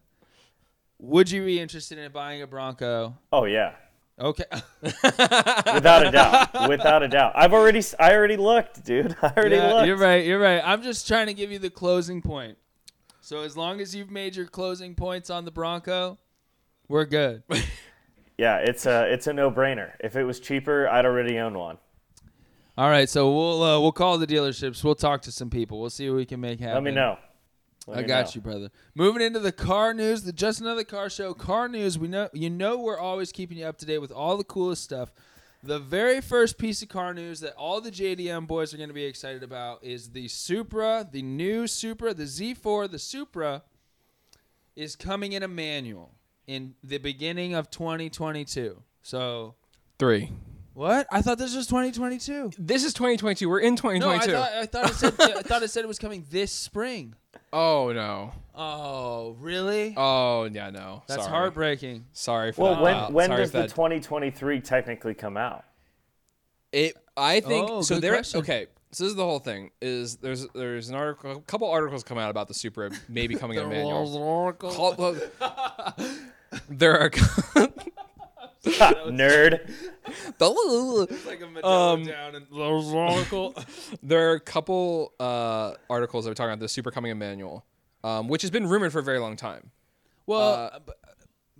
Would you be interested in buying a Bronco? Oh yeah. Okay. <laughs> Without a doubt. Without a doubt. I've already I already looked, dude. <laughs> I already Yeah, looked. you're right. You're right. I'm just trying to give you the closing point. So as long as you've made your closing points on the Bronco, we're good. <laughs> Yeah, it's a it's a no-brainer. If it was cheaper, I'd already own one. All right, so we'll uh, we'll call the dealerships. We'll talk to some people. We'll see what we can make happen. Let me know. Let I got know. you, brother. Moving into the car news, the just another car show. Car news. We know you know we're always keeping you up to date with all the coolest stuff. The very first piece of car news that all the JDM boys are going to be excited about is the Supra, the new Supra, the Z4, the Supra is coming in a manual in the beginning of 2022. So, Three. What? I thought this was 2022. This is 2022. We're in No, I 2022. thought I thought it said <laughs> I thought it said it was coming this spring. oh no. Oh, really? Oh yeah, no. That's Sorry. heartbreaking. Sorry for Well, that. when when sorry does if the that- 2023 technically come out? It. I oh, think Oh, so. good There. question. Okay. So this is the whole thing. Is there's there's an article, a couple articles come out about the Supra maybe coming <laughs> in a manual. Call- <laughs> there are <laughs> Nerd. the, like a Madonna Um, down and <laughs> there are a couple uh, articles that are talking about the Supra coming in manual, um, which has been rumored for a very long time. Well, Uh, but,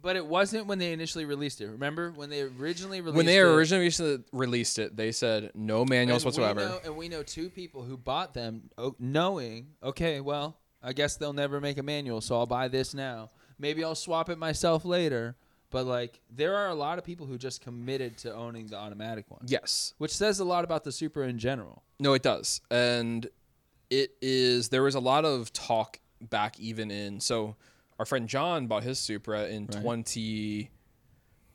but it wasn't when they initially released it. Remember when they originally released When they it, originally released it- released it, they said no manuals and we whatsoever. know- and we know two people who bought them, knowing, okay, well, I guess they'll never make a manual, so I'll buy this now. Maybe I'll swap it myself later. But like, there are a lot of people who just committed to owning the automatic one, Yes. which says a lot about the Supra in general. No, it does. And it is there was a lot of talk back even in so our friend John bought his Supra in Right. 20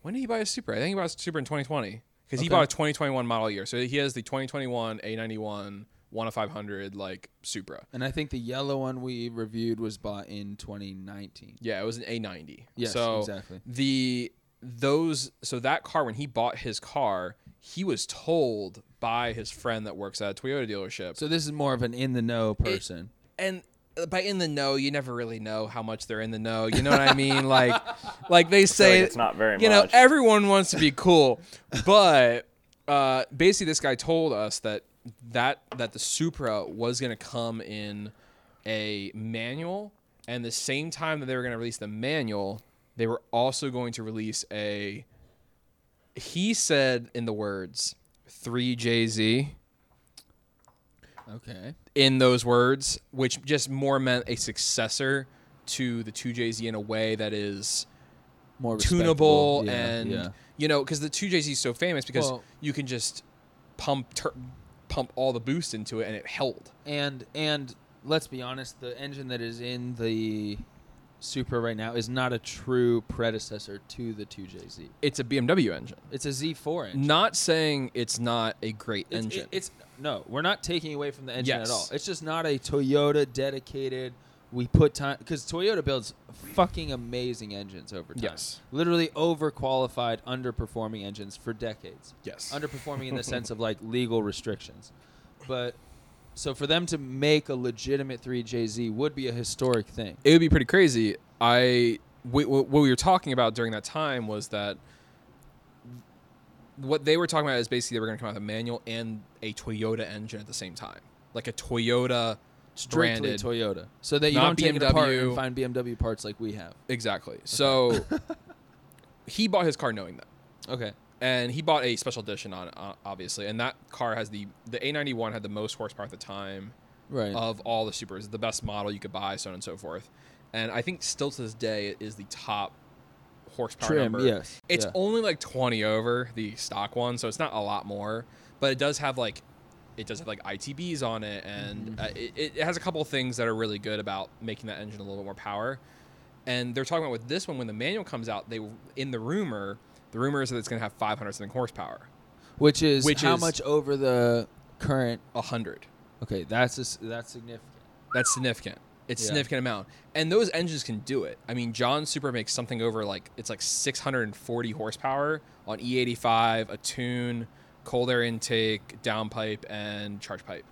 When did he buy his Supra? I think he bought his Supra in 2020 cuz he bought a 2021 model year. So he has the 2021 A91 1 of 500 like Supra. And I think the yellow one we reviewed was bought in 2019. Yeah, it was an A90. Yes, so exactly. The those so that car when he bought his car, he was told by his friend that works at a Toyota dealership. So this is more of an in the know person. and by in the know, you never really know how much they're in the know. You know what I mean? <laughs> like, like they say, like it's not very you know, everyone wants to be cool, <laughs> but uh, basically, this guy told us that that that the Supra was going to come in a manual, and the same time that they were going to release the manual, they were also going to release a. He said in the words, three JZ Okay. in those words, which just more meant a successor to the 2JZ in a way that is More tunable. Yeah, and yeah. you know because the 2JZ is so famous because Well- you can just pump tur- pump all the boost into it and it held. and and let's be honest, the engine that is in the Supra right now is not a true predecessor to the 2JZ. It's a BMW engine. It's a Z4 engine. Not saying it's not a great It's, engine. it- it's no, we're not taking away from the engine Yes. at all. It's just not a Toyota dedicated. We put time because Toyota builds fucking amazing engines over time. Yes. literally overqualified, underperforming engines for decades. yes. underperforming in the <laughs> sense of like legal restrictions. But so for them to make a legitimate 3JZ would be a historic thing. it would be pretty crazy. I we, what we were talking about during that time was that what they were talking about is basically they were going to come out with a manual and a Toyota engine at the same time, like a Toyota Strictly branded. Toyota. So that you Not don't take it apart BMW. and find BMW parts like we have. exactly. So <laughs> he bought his car knowing that. Okay. and he bought a special edition on it, uh, obviously. And that car has the the A91 had the most horsepower at the time Right. of all the Supras, the best model you could buy, so on and so forth. And I think still to this day it is the top horsepower Trim, number. yes. It's Yeah. only like 20 over the stock one, so it's not a lot more, but it does have like it does have like ITBs on it, and Mm-hmm. uh, it, it has a couple of things that are really good about making that engine a little bit more power. And they're talking about with this one when the manual comes out, they in the rumor The rumor is that it's going to have 500 something horsepower, Which is Which how is- much over the current? 100. Okay, that's a that's significant. That's significant. It's a Yeah. significant amount, and those engines can do it. I mean, John Supra makes something over like it's like 640 horsepower on E85, a tune, cold air intake, downpipe, and charge pipe,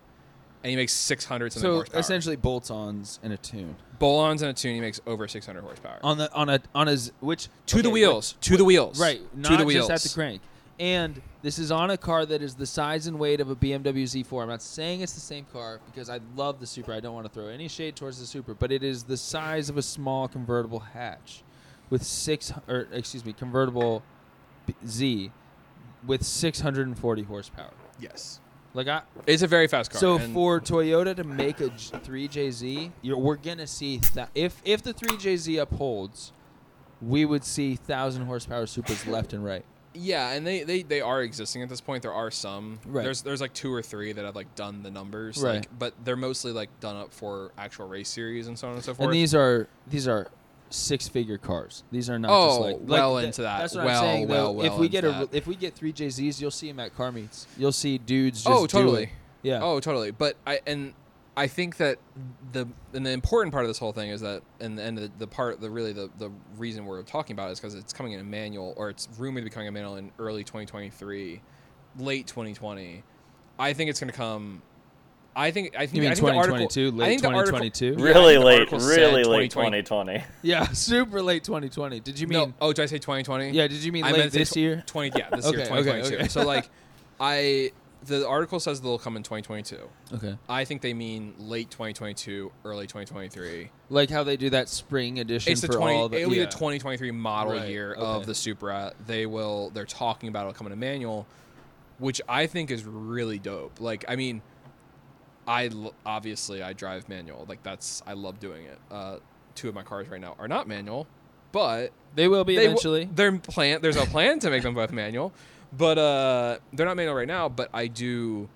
and he makes 600 something So horsepower. essentially, bolt-ons in a tune Bolt-ons and a tune, he makes over 600 horsepower. on the on a on a z- which to the okay, wheels, to the wheels, Right, Not to the wheels. just at the crank. And this is on a car that is the size and weight of a BMW Z4. I'm not saying it's the same car because I love the Supra. I don't want to throw any shade towards the Supra, but it is the size of a small convertible hatch with six or excuse me, convertible Z with 640 horsepower. Yes, Like I it's a very fast car. so and- for Toyota to make a 3JZ, we're gonna see that if if the 3JZ upholds, we would see thousand horsepower Supras <laughs> left and right. Yeah, and they, they, they are existing at this point. There are some. Right. There's there's like two or three that have like done the numbers. Right. Like, but they're mostly like done up for actual race series and so on and so forth. And these are these are six figure cars. These are not Oh, just like well like, into that. That's what Well, I'm saying. well, though. if we get a that. if we get three JZs, you'll see them at car meets. You'll see dudes. Oh, just oh, do totally. Yeah. Oh, totally. But I and I think that the and the important part of this whole thing is that and and the, the part the really the the reason we're talking about it is because it's coming in a manual or it's rumored to be coming in a manual in early 2023, late 2020. I think it's going to come. I think I think You mean I think the article- 2022, I late think the article- 2022? Yeah, Really late, really late 2020. 2020. Yeah. <laughs> Super late 2020. Did you mean? no, oh, did I say 2020? Yeah. Did you mean I late meant this tw- year? 20 yeah, this Okay, year okay, 2022. okay. So like <laughs> I the article says they'll come in 2022. Okay. I think they mean late 2022, early 2023. Like how they do that spring edition It's the for 20 all the it'll be the 2023 model Right, year okay. of the Supra. They will they're talking about it'll come in manual, which I think is really dope. Like I mean I l- obviously I drive manual. Like that's I love doing it. Uh two of my cars right now are not manual, but They will be they w- eventually. they're plan. There's a plan to make them both manual, but uh, they're not manual right now. But I do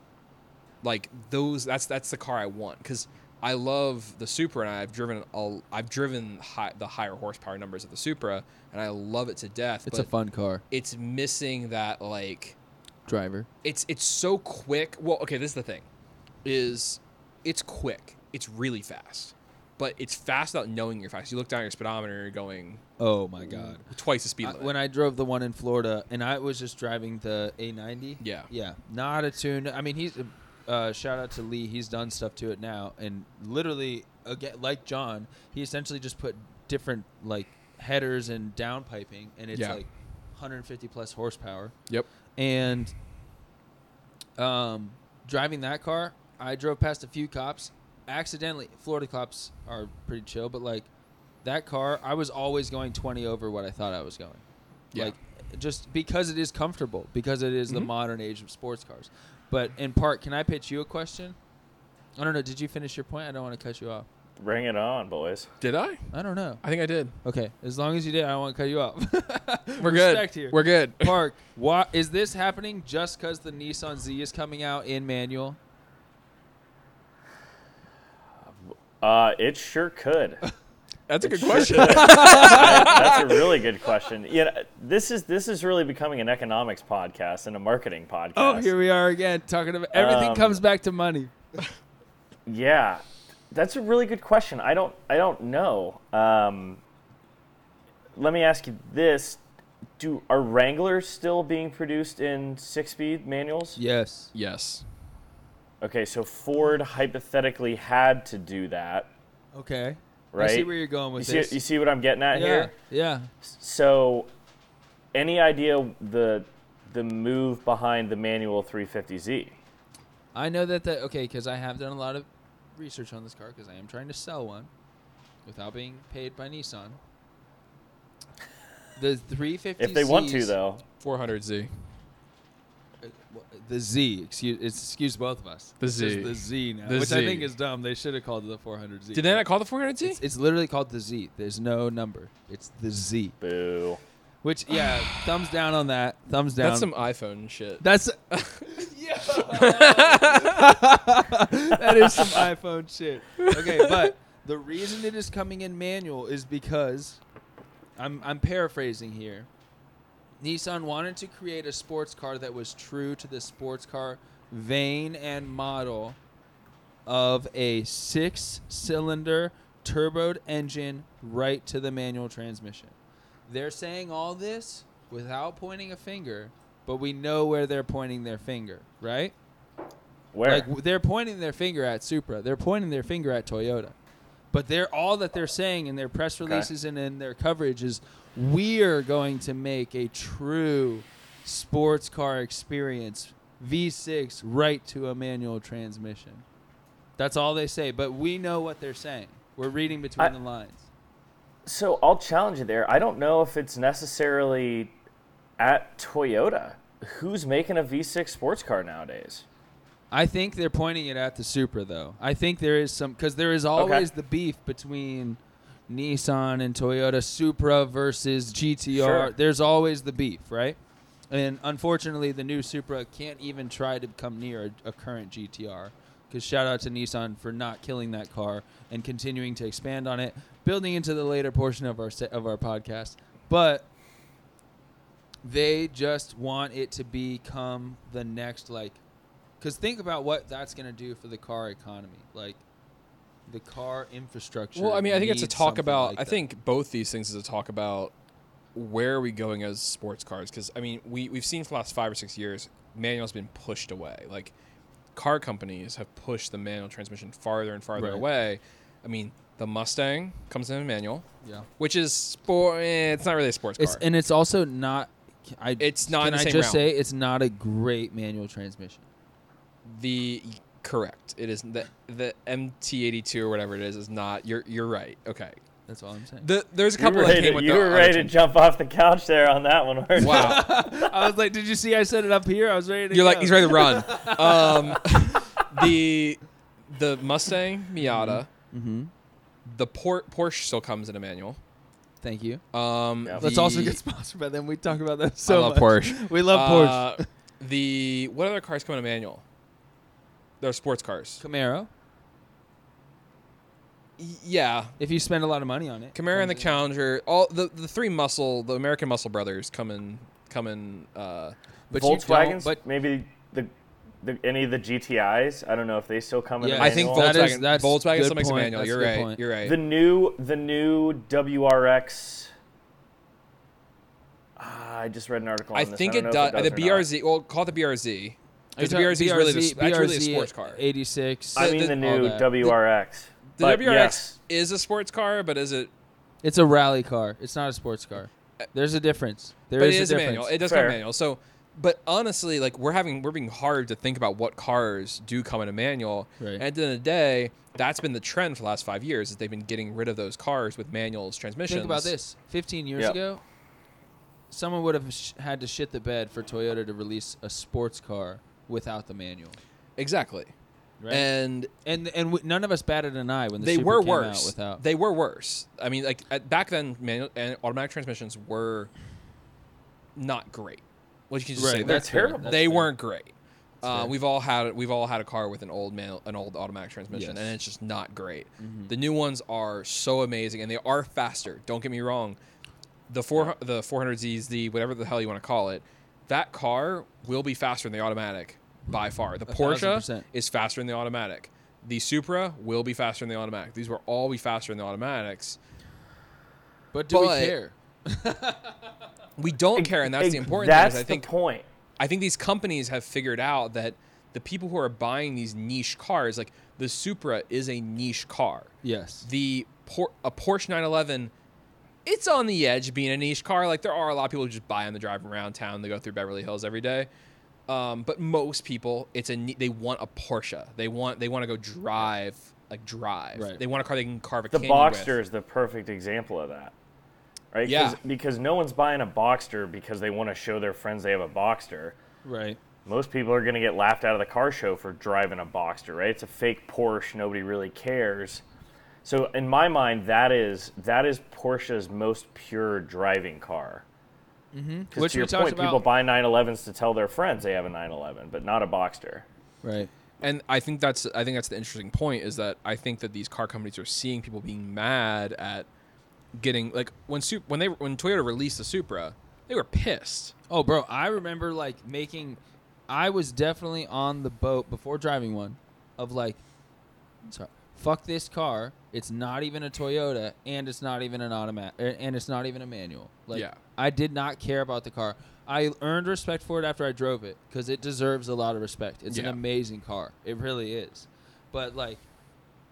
like those. That's that's the car I want because I love the Supra, and I've driven a, I've driven high, the higher horsepower numbers of the Supra, and I love it to death. it's but a fun car. it's missing that like Driver. it's it's so quick. Well, okay, this is the thing, is it's quick. It's really fast, but it's fast without knowing you're fast. You look down at your speedometer, and you're going Oh my god. twice the speed I- limit. when I drove the one in Florida, and I was just driving the A90. Yeah. Yeah. Not a tune. I mean, he's. Uh, shout out to Lee. He's done stuff to it now, and literally, again, like John, he essentially just put different like headers and downpiping, and it's Yeah. like 150 plus horsepower. Yep. And um, driving that car, I drove past a few cops. Accidentally, Florida cops are pretty chill, but like that car, I was always going 20 over what I thought I was going. Yeah. Like just because it is comfortable, because it is the Mhm. modern age of sports cars. But in part, can I pitch you a question? I don't know. Did you finish your point? I don't want to cut you off. Bring it on, boys. Did I? I don't know. I think I did. Okay, as long as you did, I don't want to cut you off. <laughs> We're good. Respect here. We're good. Park, why is this happening just because the Nissan Z is coming out in manual? Uh, it sure could. <laughs> That's a good question. <laughs> That's a really good question. Yeah, this is this is really becoming an economics podcast and a marketing podcast. Oh, here we are again talking about everything Um, comes back to money. Yeah, that's a really good question. I don't I don't know. Um, let me ask you this: Do are Wranglers still being produced in six-speed manuals? Yes. yes. Okay, so Ford hypothetically had to do that, Okay. right? I see where you're going you with see, this. you see what I'm getting at yeah. here? Yeah. So, any idea the the move behind the manual 350Z? I know that the okay because I have done a lot of research on this car because I am trying to sell one without being paid by Nissan. The 350. If they want to, though. 400Z. The Z, excuse, it's, excuse both of us. The It's just Z. the Z now, The which I Z. think is dumb. They should have called it the 400Z. Did they not call the 400Z? It's, it's literally called the Z. There's no number. It's the Z. Boo. Which yeah, thumbs down on that. Thumbs down. That's some iPhone shit. That's <laughs> <laughs> that is some iPhone shit. Okay, but the reason it is coming in manual is because I'm I'm paraphrasing here. Nissan wanted to create a sports car that was true to the sports car vein and model of a six-cylinder turboed engine right to the manual transmission. They're saying all this without pointing a finger, but we know where they're pointing their finger, right? Where? Like they're pointing their finger at Supra. They're pointing their finger at Toyota. But they're all that they're saying in their press Okay. releases and in their coverage is we're going to make a true sports car experience V6 right to a manual transmission. That's all they say, but we know what they're saying. We're reading between I- the lines. So I'll challenge you there. I don't know if it's necessarily at Toyota. Who's making a V6 sports car nowadays? I think they're pointing it at the Supra, though. I think there is some because there is always the beef between Nissan and Toyota Supra versus GTR. Sure. There's always the beef, right? And unfortunately, the new Supra can't even try to come near a, a current GTR. Because shout out to Nissan for not killing that car and continuing to expand on it, building into the later portion of our se- of our podcast. But they just want it to become the next like because think about what that's going to do for the car economy like the car infrastructure Well, I mean, I think it's a talk about. like I that. think both these things is a talk about where are we going as sports cars? Because I mean, we we've seen for the last five or six years, manual's been pushed away. Like car companies have pushed the manual transmission farther and farther Right. away. I mean, the Mustang comes in a manual, yeah which is sport. Eh, it's not really a sports car. it's and it's also not I, It's not can I just say it's not a great manual transmission the correct. It is the the MT82 or whatever it is is not. You're you're right. Okay. that's all i'm saying The, there's a You were couple that ready, came to, with you the were ready to jump off the couch there on that one. weren't? Wow. <laughs> i was like did you see i set it up here i was ready to You're like he's ready to run. <laughs> Um, <laughs> the the Mustang Miata, mm-hmm. the Por- Porsche still comes in a manual. thank you Um, Yep. let's the- also get sponsored by them we talk about them so I love much. Porsche. we love porsche Uh, the what other cars come in a manual? They're sports cars. camaro yeah, if you spend a lot of money on it Camaro and the. Challenger. All the the three muscle, the American Muscle brothers come in come in. Uh, but you don't- Volkswagens, but maybe the, the any of the GTIs. I don't know if they still come in. Yeah. a I think manual. That Volkswagen. is- that's Volkswagen good still makes point. a manual. That's a You're good right. point. You're right. the new the new WRX. Ah, I just read an article. On I this. think don't it know if does. The or not. BRZ. Well, call it the BRZ. Because the BRZ is really the, BRZ that's really a sports car. 86 I mean the- the new. WRX. The But WRX yes. is a sports car, but is it? it's a rally car it's not a sports car uh, there's a difference There but is it is a a difference manual. It does come manual. So, but honestly, like we're having we're being hard to think about what cars do come in a manual. Right. And at the end of the day, that's been the trend for the last five years. Is they've been getting rid of those cars with manuals, transmissions. think about this 15 years Yep. ago someone would have sh- had to shit the bed for toyota to release a sports car without the manual Exactly. right And and and w- none of us batted an eye when the they Supra were came out worse. without They were worse. I mean, like at, back then, manual and automatic transmissions were not great. Well, you can just right say they're they're that's fair. terrible. That's they fair. weren't great. Uh, we've all had we've all had a car with an old manual, an old automatic transmission, Yes. and it's just not great. Mhm. The new ones are so amazing, and they are faster. Don't get me wrong. The four the 400Z, the whatever the hell you want to call it, that car will be faster than the automatic by far. The A thousand Porsche percent. is faster than the automatic. The Supra will be faster than the automatic. These will all be faster than the automatics. but do but- we care We don't Ex- care, and that's ex- the important That's thing. Is I think the point. I think these companies have figured out that the people who are buying these niche cars, like the Supra, is a niche car. yes The Por- a Porsche 911, it's on the edge being a niche car. Like there are a lot of people who just buy them to drive around town. They go through Beverly Hills every day. Um, but most people, it's a they want a Porsche. They want they want to go drive like drive. Right. They want a car they can carve a The canyon with. Boxster is the perfect example of that. Right? 'Cause- Yeah. Because no one's buying a Boxster because they want to show their friends they have a Boxster. right Most people are going to get laughed out of the car show for driving a Boxster, right? It's a fake Porsche. Nobody really cares. So in my mind, that is that is Porsche's most pure driving car. Mm-hmm. Which to your point, about people buy 911s to tell their friends they have a 911, but not a Boxster. right And I think that's I think that's the interesting point is that I think that these car companies are seeing people being mad at getting like when Sup- when they when Toyota released the Supra, they were pissed. Oh, bro, I remember like making. I was definitely on the boat before driving one, of like, sorry, fuck this car. It's not even a Toyota, and it's not even an automatic, and it's not even a manual. Like, Yeah. I did not care about the car. I earned respect for it after I drove it because it deserves a lot of respect. It's an amazing car. It really is. But like,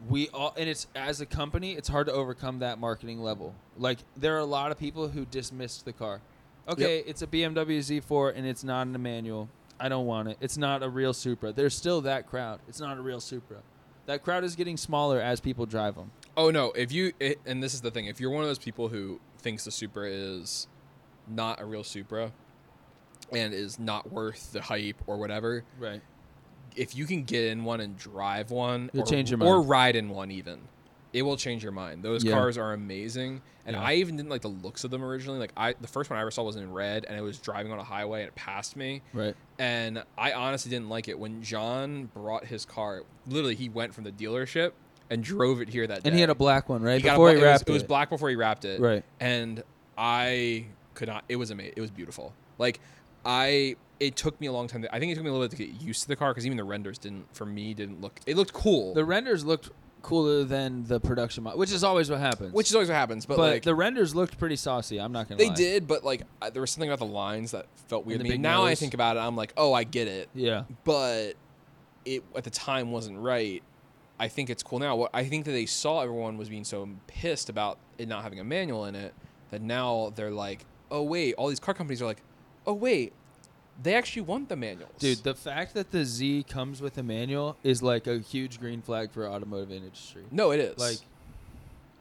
we all and it's as a company it's hard to overcome that marketing level like there are a lot of people who dismissed the car okay it's a bmw z4 and it's not an manual i don't want it it's not a real supra there's still that crowd it's not a real supra that crowd is getting smaller as people drive them Oh no! If you it, and this is the thing, if you're one of those people who thinks the Supra is not a real Supra and is not worth the hype or whatever, right if you can get in one and drive one, You'll or, change your mind. or ride in one, even it will change your mind. Those Yeah. cars are amazing, and Yeah. I even didn't like the looks of them originally. Like I, the first one I ever saw was in red, and it was driving on a highway and it passed me, right and I honestly didn't like it when John brought his car. Literally, he went from the dealership and drove it here that day. and he had a black one right He before he it was- wrapped it was black before he wrapped it, right and I could not. It was amazing. It was beautiful. Like I, it took me a long time. To, I think it took me a little bit to get used to the car because even the renders didn't, for me, didn't look. It looked cool, the renders looked cooler than the production model which is always what happens which is always what happens. But, but like the renders looked pretty saucy i'm not gonna they lie. did, but like I, there was something about the lines that felt weird to me. Now I think about it, I'm like, oh, I get it, yeah but it at the time wasn't right. I think it's cool now. What I think that they saw everyone was being so pissed about it not having a manual in it that now they're like, oh wait, all these car companies are like, oh wait, they actually want the manuals, Dude, the fact that the Z comes with a manual is like a huge green flag for automotive industry. no, it is Like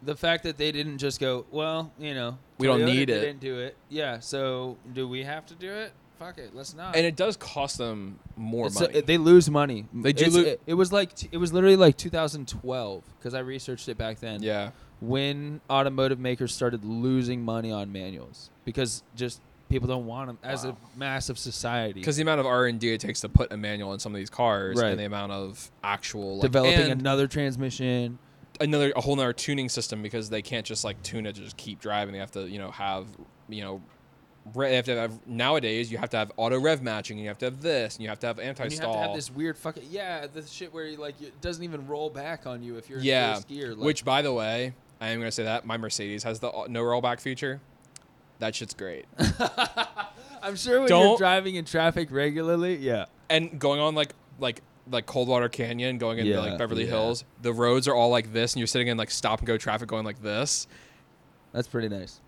the fact that they didn't just go, well, you know, We don't need it." Didn't do it. Yeah. So do we have to do it? Fuck it. Let's not. and it does cost them more It's- money. uh, they lose money. They do lo- it, it was like t- it was literally like 2012 because I researched it back then. yeah, When automotive makers started losing money on manuals because just people don't want them as Wow. a massive society. because the amount of R and D it takes to put a manual in some of these cars, Right. and the amount of actual like, developing another transmission. another a whole nother tuning system because they can't just like tune it to just keep driving. They have to you know have you know. re- They have to have nowadays. You have to have auto rev matching, and you have to have this, and you have to have anti you have stall. to have this weird fucking yeah, the shit where you, like it doesn't even roll back on you if you're yeah, in first gear. Like, which by the way, I am gonna say that my Mercedes has the no rollback feature. That shit's great. <laughs> I'm sure when you're Don't- driving in traffic regularly, yeah, and going on like like like Coldwater Canyon, going into Yeah, like Beverly yeah. Hills, the roads are all like this, and you're sitting in like stop and go traffic going like this. that's pretty nice.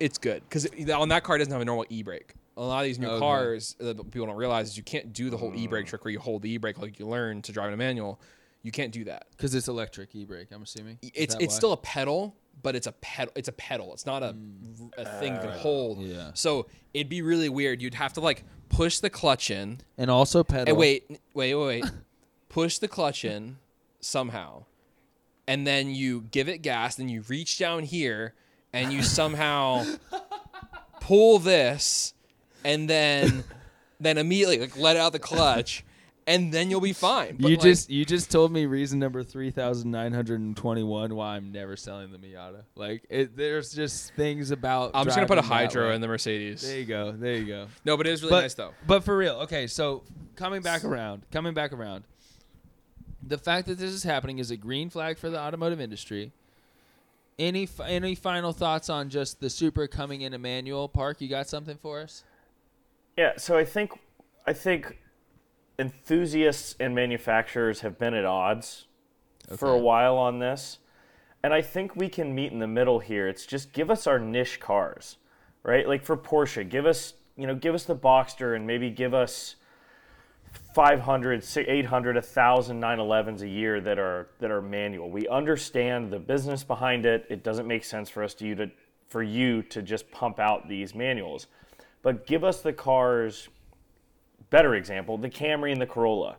It's good because on that car it doesn't have a normal e brake. A lot of these new Okay. cars that people don't realize is you can't do the whole e Mm. brake trick where you hold the e brake like you learn to drive in a manual. You can't do that. Because it's electric e-brake. I'm assuming Is It's that it's why? still a pedal, but it's a pedal. It's a pedal. It's not a, a thing to hold. Mm. yeah. So it'd be really weird. You'd have to like push the clutch in. and also pedal. And wait, wait, wait, wait. <laughs> Push the clutch in somehow, and then you give it gas. Then you reach down here, and you somehow <laughs> pull this, and then then immediately like let out the clutch, and then you'll be fine. But, you like, just you just told me reason number three thousand nine hundred and twenty one why I'm never selling the Miata. Like it, there's just things about. I'm just gonna put a hydro way. in the Mercedes. There you go. There you go. No, but it is really but, nice though. But for real, okay. So coming back around, coming back around, the fact that this is happening is a green flag for the automotive industry. Any any final thoughts on just the Supra coming in a manual? Park, you got something for us? Yeah, so I think I think enthusiasts and manufacturers have been at odds for a while on this. And I think we can meet in the middle here. It's just give us our niche cars, right? Like for Porsche, give us, you know, give us the Boxster and maybe give us 500, 800, 1000 911s a year that are that are manual. We understand the business behind it. It doesn't make sense for us to you to for you to just pump out these manuals. But give us the cars better example, the Camry and the Corolla.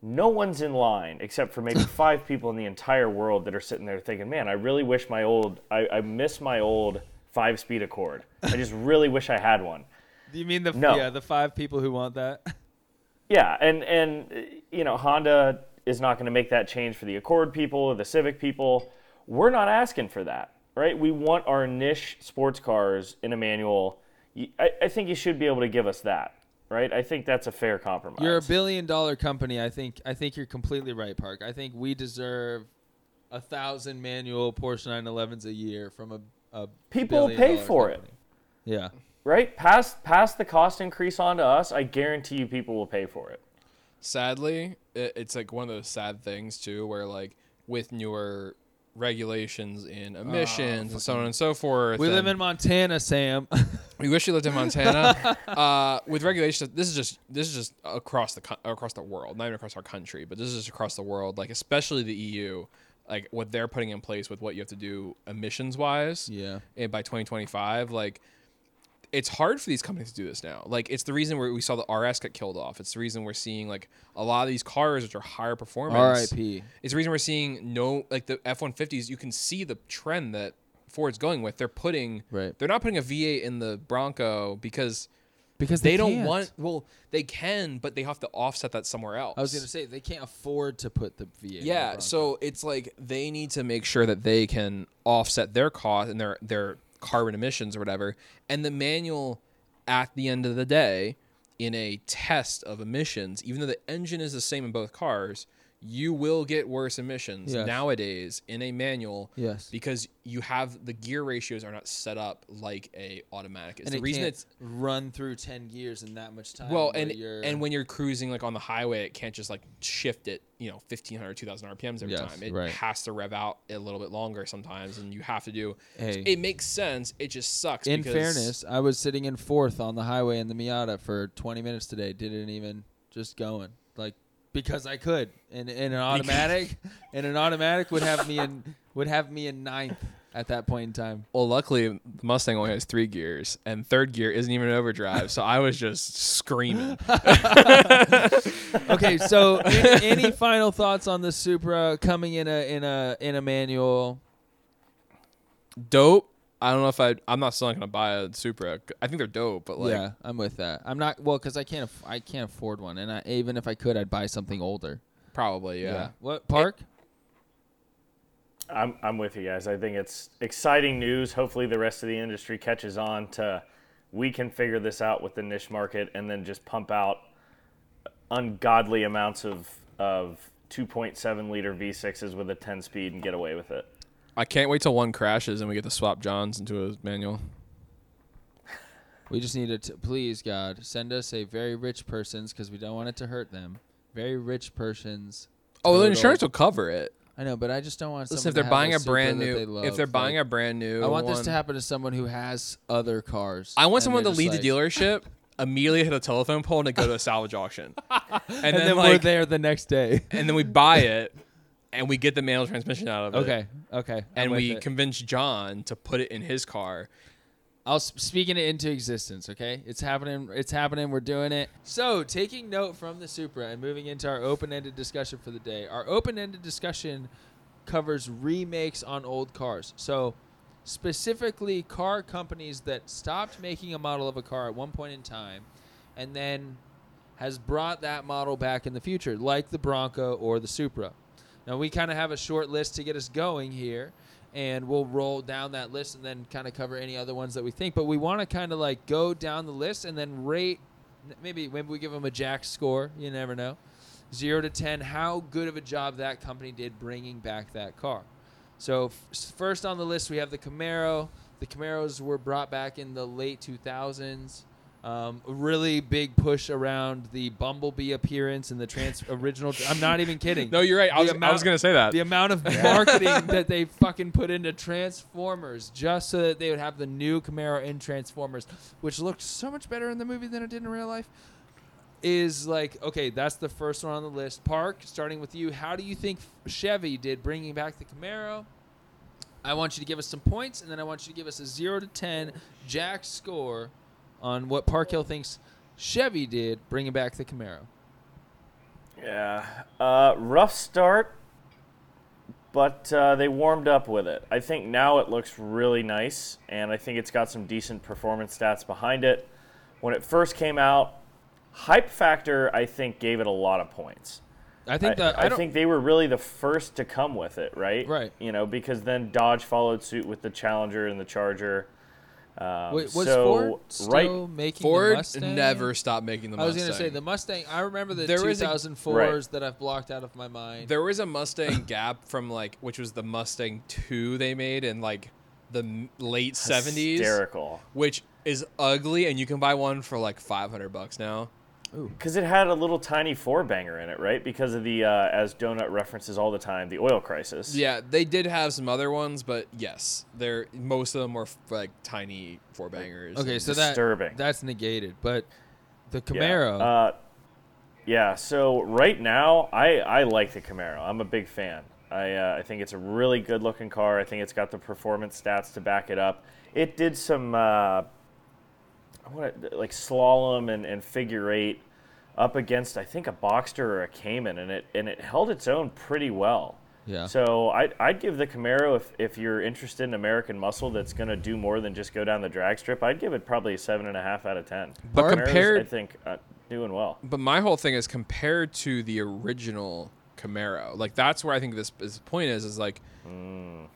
No one's in line except for maybe <laughs> five people in the entire world that are sitting there thinking, "Man, I really wish my old I, I miss my old five-speed Accord. I just <laughs> really wish I had one." Do you mean the No. yeah the five people who want that? <laughs> Yeah, and and you know Honda is not going to make that change for the Accord people or the Civic people. We're not asking for that, right? We want our niche sports cars in a manual. I think you should be able to give us that, right? I think that's a fair compromise. You're a billion dollar company. I think I think you're completely right, Park. I think we deserve a thousand manual Porsche 911s a year from a, a People will pay for company. Yeah. right? Pass pass the cost increase on to us. I guarantee you, people will pay for it. sadly it, it's like one of those sad things too where like with newer regulations in emissions and so on and so forth We live and in Montana, Sam. <laughs> we wish we lived in montana <laughs> uh, with regulations this is just this is just across the co- across the world not even across our country but this is just across the world like especially the eu like what they're putting in place with what you have to do emissions wise yeah. and by 2025 like it's hard for these companies to do this now like it's the reason where we saw the rs get killed off it's the reason we're seeing like a lot of these cars which are higher performance R.I.P. it's the reason we're seeing no like the f-150s you can see the trend that ford's going with they're putting Right. they're not putting a v8 in the bronco because Because they, they, don't want well they can but they have to offset that somewhere else I was gonna say they can't afford to put the V8. in the yeah, so it's like they need to make sure that they can offset their cost and their their carbon emissions or whatever. And the manual at the end of the day in a test of emissions, even though the engine is the same in both cars, you will get worse emissions Yes. nowadays in a manual Yes. because you have the gear ratios are not set up like a automatic. It's and the it reason can't it's run through ten gears in that much time. well, and you're, and when you're cruising like on the highway, it can't just like shift it, you know, 1500, 2000 RPMs every Yes, time. It right. has to rev out a little bit longer sometimes, and you have to do. Hey. It makes sense. It just sucks. in fairness, I was sitting in fourth on the highway in the Miata for 20 minutes today. Didn't even just going like because I could. And in an automatic, <laughs> and an automatic would have me in would have me in ninth at that point in time. well, luckily the Mustang only has three gears, and third gear isn't even overdrive, so I was just screaming. <laughs> Okay, so <laughs> any, any final thoughts on the Supra coming in a in a in a manual? dope. I don't know if I. I'm not still not gonna buy a Supra. I think they're dope, but like, yeah, I'm with that. I'm not well because I can't aff- I can't afford one, and I, even if I could, I'd buy something older. probably yeah. What park? I'm I'm with you guys. I think it's exciting news. Hopefully, the rest of the industry catches on to we can figure this out with the niche market, and then just pump out ungodly amounts of of 2.7 liter V6s with a 10 speed and get away with it. I can't wait till one crashes and we get to swap Johns into a manual. We just need to please God send us a very rich person's because we don't want it to hurt them. Very rich person's. Oh, the insurance will cover it. I know, but I just don't want. Listen, someone if they're buying a Supra brand new, they if they're buying like, a brand new, I want this to happen to someone who has other cars. I want someone to leave just the dealership, immediately hit a telephone pole, and go to a salvage auction, <laughs> and, and then, then, we're there the next day. and then we buy it, <laughs> and we get the manual transmission out of it. okay, okay, and we it. convince John to put it in his car. I'll speaking it into existence. Okay, it's happening. It's happening. We're doing it. So, taking note from the Supra and moving into our open-ended discussion for the day. Our open-ended discussion covers remakes on old cars. So, specifically, car companies that stopped making a model of a car at one point in time, and then has brought that model back in the future, like the Bronco or the Supra. Now, we kind of have a short list to get us going here and we'll roll down that list and then kind of cover any other ones that we think. But we want to kind of like go down the list and then rate. Maybe maybe we give them a Jack score. You never know. Zero to ten, how good of a job that company did bringing back that car. So f- first on the list we have the Camaro. The Camaros were brought back in the late 2000s. Um, a really big push around the Bumblebee appearance and the trans <laughs> original. I'm not even kidding. No, you're right. I The was, I was gonna say that. The amount of marketing <laughs> that they fucking put into Transformers just so that they would have the new Camaro in Transformers, which looked so much better in the movie than it did in real life, is like, okay, that's the first one on the list. Park, starting with you, how do you think Chevy did bringing back the Camaro? I want you to give us some points, and then I want you to give us a 0 to 10 Jack score on what Park Hill thinks Chevy did bringing back the Camaro. Yeah, uh, rough start, but uh, they warmed up with it. I think now it looks really nice, and I think it's got some decent performance stats behind it. When it first came out, hype factor I think gave it a lot of points. I think that I, I, think they were really the first to come with it, right? Right. You know, because then Dodge followed suit with the Challenger and the Charger. Um, Wait, was so Ford still right, making the Mustang? never stopped making the I was gonna say the Mustang. I remember the There is a- 2004s that I've blocked out of my mind. There was a <laughs> Mustang Gap from like, which was the Mustang Two they made in like the m- late seventies, hysterical. which is ugly, and you can buy one for like five hundred bucks now. Because it had a little tiny four banger in it, right? Because of the, uh, as Donut references all the time, the oil crisis. Yeah, they did have some other ones, but yes, they're most of them were f- like tiny four bangers. okay, and- so that disturbing. that's negated, but the Yeah. Camaro. Uh, yeah. So right now, I I like the Camaro. I'm a big fan. I uh, I think it's a really good looking car. I think it's got the performance stats to back it up. It did some uh, what like slalom and, and figure eight up against I think a Boxster or a Cayman, and it and it held its own pretty well. yeah. So I'd, I'd give the Camaro if, if you're interested in American muscle that's going to do more than just go down the drag strip. I'd give it probably a seven and a half out of ten. But Camaro's, compared- I think uh, doing well. But my whole thing is compared to the original Camaro. Like that's where I think this, this point is is like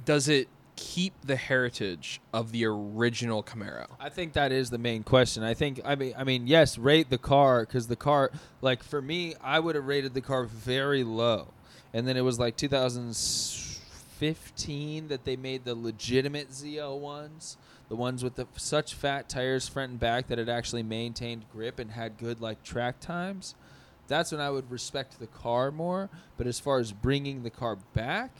does it keep the heritage of the original Camaro? I think that is the main question. I think I mean I mean yes, rate the car because the car like for me I would have rated the car very low, and then it was like 2015 that they made the legitimate ZL ones, the ones with the such fat tires front and back that it actually maintained grip and had good like track times. That's when I would respect the car more. But as far as bringing the car back,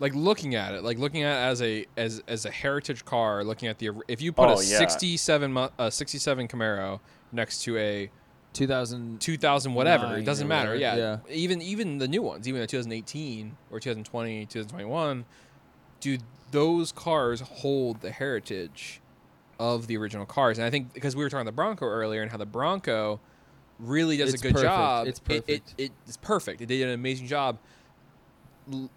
Like looking at it, like looking at it as a as as a heritage car, looking at the if you put Oh, a yeah. 67 mu- a 67 Camaro next to a 2000 2000 whatever, it doesn't matter. whatever, Yeah. yeah. Even even the new ones, even the 2018 or 2020, 2021, dude, those cars hold the heritage of the original cars. And I think because we were talking the Bronco earlier and how the Bronco really does It's a good perfect. job. It's perfect. It, it, it's perfect. It did an amazing job.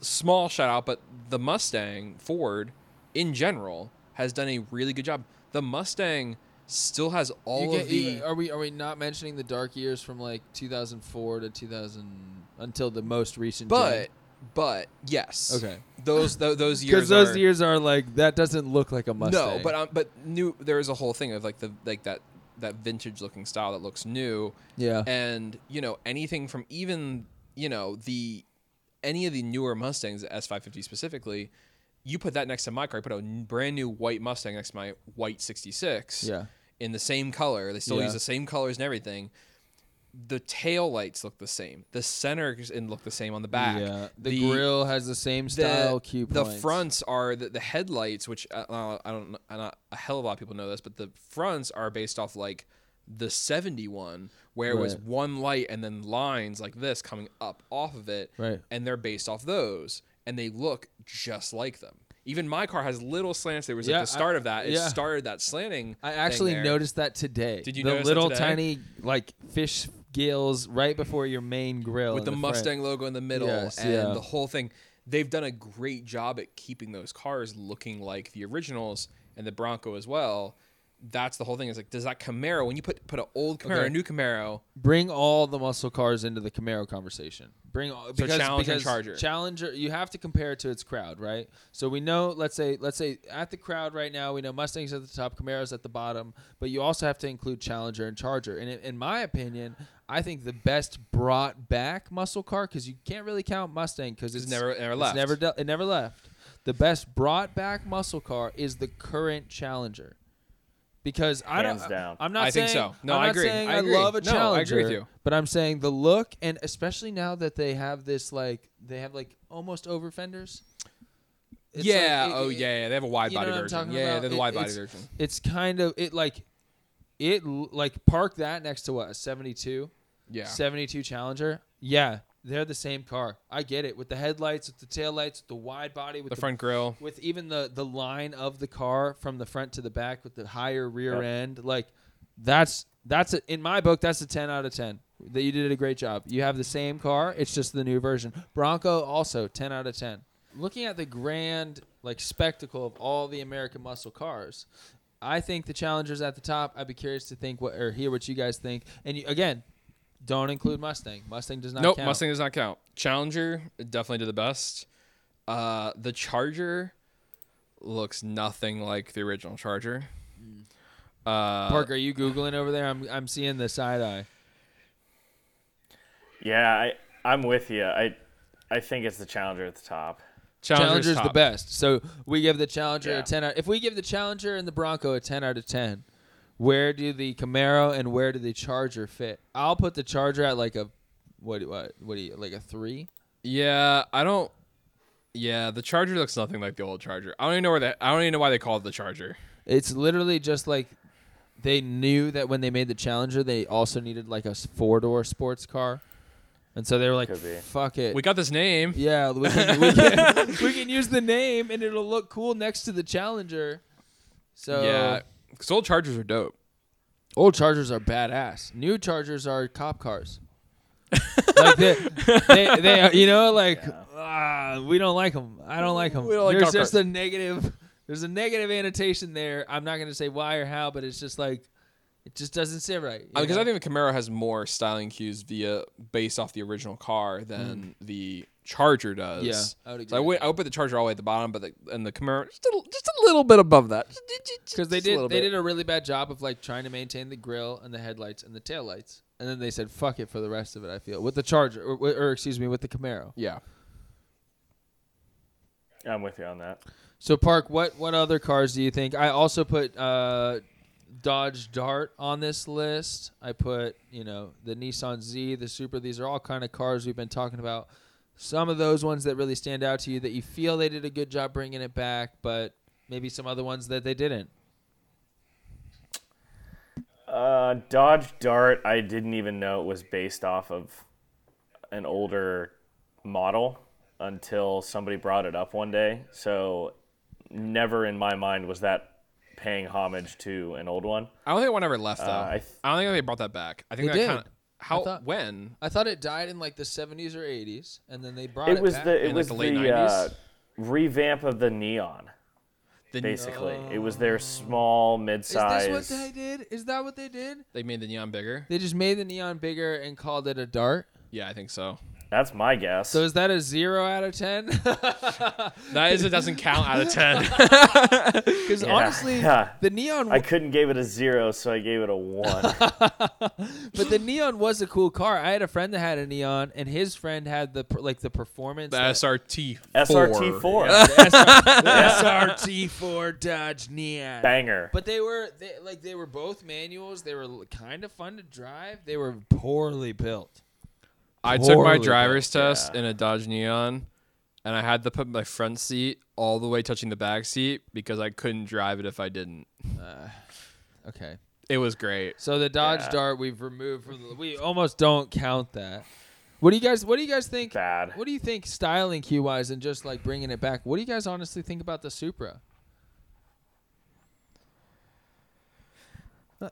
Small shout out, but the Mustang Ford in general has done a really good job. The Mustang still has all You of get- the you- are we are we not mentioning the dark years from like 2004 to 2000 until the most recent? But but yes. Okay. Those th- those <laughs> years because those are, years are like that doesn't look like a Mustang. No, but um, but new there is a whole thing of like the like that that vintage looking style that looks new yeah, and you know anything from even you know the any of the newer Mustangs, the S550 specifically, you put that next to my car, you put a brand new white Mustang next to my white 66 yeah, in the same color. They still Yeah. use the same colors and everything. The tail lights look the same. The centers and look the same on the back. yeah. The, grill has the same the, style cue the points. fronts are the, the headlights, which uh, uh, I don't know, not a hell of a lot of people know this, but the fronts are based off like the 71, where it was one light and then lines like this coming up off of it, Right. and they're based off those, and they look just like them. Even my car has little slants. There was Yeah, at the start I- of that. It yeah. started that slanting. I actually noticed that today. Did you the notice that little tiny like fish gills right before your main grill with the, front. Mustang logo in the middle Yes, and yeah. the whole thing. They've done a great job at keeping those cars looking like the originals and the Bronco as well. That's the whole thing. Is like, does that Camaro when you put put an old Camaro, Okay. a new Camaro, Bring all the muscle cars into the Camaro conversation. Bring all because, Challenger because Charger. Challenger, you have to compare it to its crowd, right? So we know, let's say, let's say at the crowd right now, we know Mustangs at the top, Camaros at the bottom, but you also have to include Challenger and Charger. And in, in my opinion, I think the best brought back muscle car because you can't really count Mustang because it's, It's never- never it's left. never de- it never left. The best brought back muscle car is the current Challenger. Because I don't, down. I'm not I think saying so. No, I'm I not agree. saying I I, agree. love a No, I Challenger. agree with you. But I'm saying the look, and especially now that they have this like they have like almost over fenders. It's yeah, like- it- oh it- yeah, yeah, they have a wide you know body what I'm version. talking Yeah, yeah, about? they're the It- wide body it's- version. It's kind of it like it l- like park that next to what a 72, Yeah, 72 Challenger. Yeah, they're the same car. I get it with the headlights, with the taillights, with the wide body, with the the, front grill. with even the the line of the car from the front to the back with the higher rear Yep. end like that's that's a, in my book that's a 10 out of 10 that you did a great job you have the same car it's just the new version bronco also 10 out of 10 looking at the grand like spectacle of all the american muscle cars i think the challengers at the top i'd be curious to think what or hear what you guys think and you, again don't include mustang mustang does not Nope, count Mustang does not count. Challenger definitely did the best. Uh, the Charger looks nothing like the original Charger. Uh, Park, are you googling over there? I'm I'm seeing the side eye. Yeah, I I'm with you. I I think it's the Challenger at the top. Challenger's, Challenger's the best. So we give the Challenger Yeah. a 10 out. If we give the Challenger and the Bronco a 10 out of 10, where do the Camaro and where do the Charger fit? I'll put the Charger at like a what what what do you like a 3? Yeah, I don't. Yeah, the Charger looks nothing like the old Charger. I don't even know where that. I don't even know why they call it the Charger. It's literally just like they knew that when they made the Challenger, they also needed like a four-door sports car. And so they were like, "Fuck it." We got this name. yeah, we can, we, can, <laughs> we can use the name and it'll look cool next to the Challenger. So Yeah, because old Chargers are dope. Old Chargers are badass. New Chargers are cop cars. <laughs> like they, they, they, are- you know, like ah, we don't like them. I don't like them. We don't like there's cop just cars. a negative. There's a negative annotation there. I'm not gonna say why or how, but it's just like it just doesn't sit right. you uh, Because know? I think the Camaro has more styling cues via based off the original car than mm. the Charger does. Yeah, I would So I agree. would, I would put the Charger all the way at the bottom, but the, and the Camaro just a, just a little bit above that. because they Just a little did they bit. did a really bad job of like trying to maintain the grill and the headlights and the taillights. And then they said fuck it for the rest of it. I feel with the Charger or, or excuse me with the Camaro. Yeah. I'm with you on that. So Park, what what other cars do you think? I also put uh, Dodge Dart on this list. I put you know the Nissan Z, the Supra. These are all kind of cars we've been talking about. Some of those ones that really stand out to you that you feel they did a good job bringing it back, but maybe some other ones that they didn't. Uh, Dodge Dart, I didn't even know it was based off of an older model until somebody brought it up one day. So, never in my mind was that paying homage to an old one. I don't think one ever left though. Uh, I th- I don't think they brought that back. I think They that did. kind of how thought- when I thought it died in like the 70s or 80s, and then they brought it, It was back. the it in, like, was the late the uh, revamp of the Neon. the, Basically, it was their small Is mid-size. Is this what they did? Is that what they did? they made the neon bigger. They just made the neon bigger and called it a dart. Yeah, I think so. That's my guess. So is that a zero out of ten? <laughs> That is it doesn't count out of ten. <laughs> <laughs> Because Yeah, honestly, yeah. the neon, I couldn't give it a zero, so I gave it a one. but the neon was a cool car. I had a friend that had a neon, and his friend had the like the performance. the that- SRT. SRT four, Yeah, the SR the SRT4 Dodge Neon. banger. But they were they, like they were both manuals. They were kind of fun to drive. They were poorly built. I took my driver's built, test yeah. in a Dodge Neon, and I had to put my front seat all the way touching the back seat because I couldn't drive it if I didn't. Uh, okay. It was great. So the Dodge Yeah. Dart we've removed from the. We almost don't count that. What do you guys? What do you guys think? Bad. What do you think styling cue wise and just like bringing it back? What do you guys honestly think about the Supra?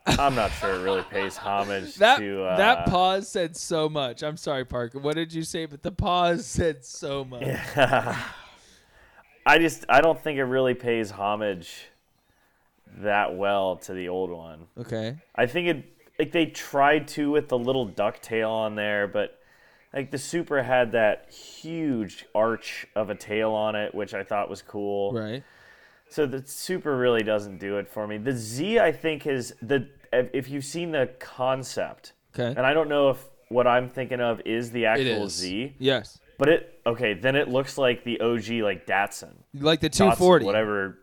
I'm not sure it really pays homage That to uh, that pause said so much. I'm sorry, Parker. What did you say? But the pause said so much. <laughs> I just I don't think it really pays homage that well to the old one. Okay. I think it like they tried to with the little ducktail on there, but like the Supra had that huge arch of a tail on it, which I thought was cool. Right. So the Supra really doesn't do it for me. The Z, I think, is the if you've seen the concept, Okay. and I don't know if what I'm thinking of is the actual is. Z, Yes. but it okay. Then it looks like the OG like Datsun, Like the Datsun, 240. whatever.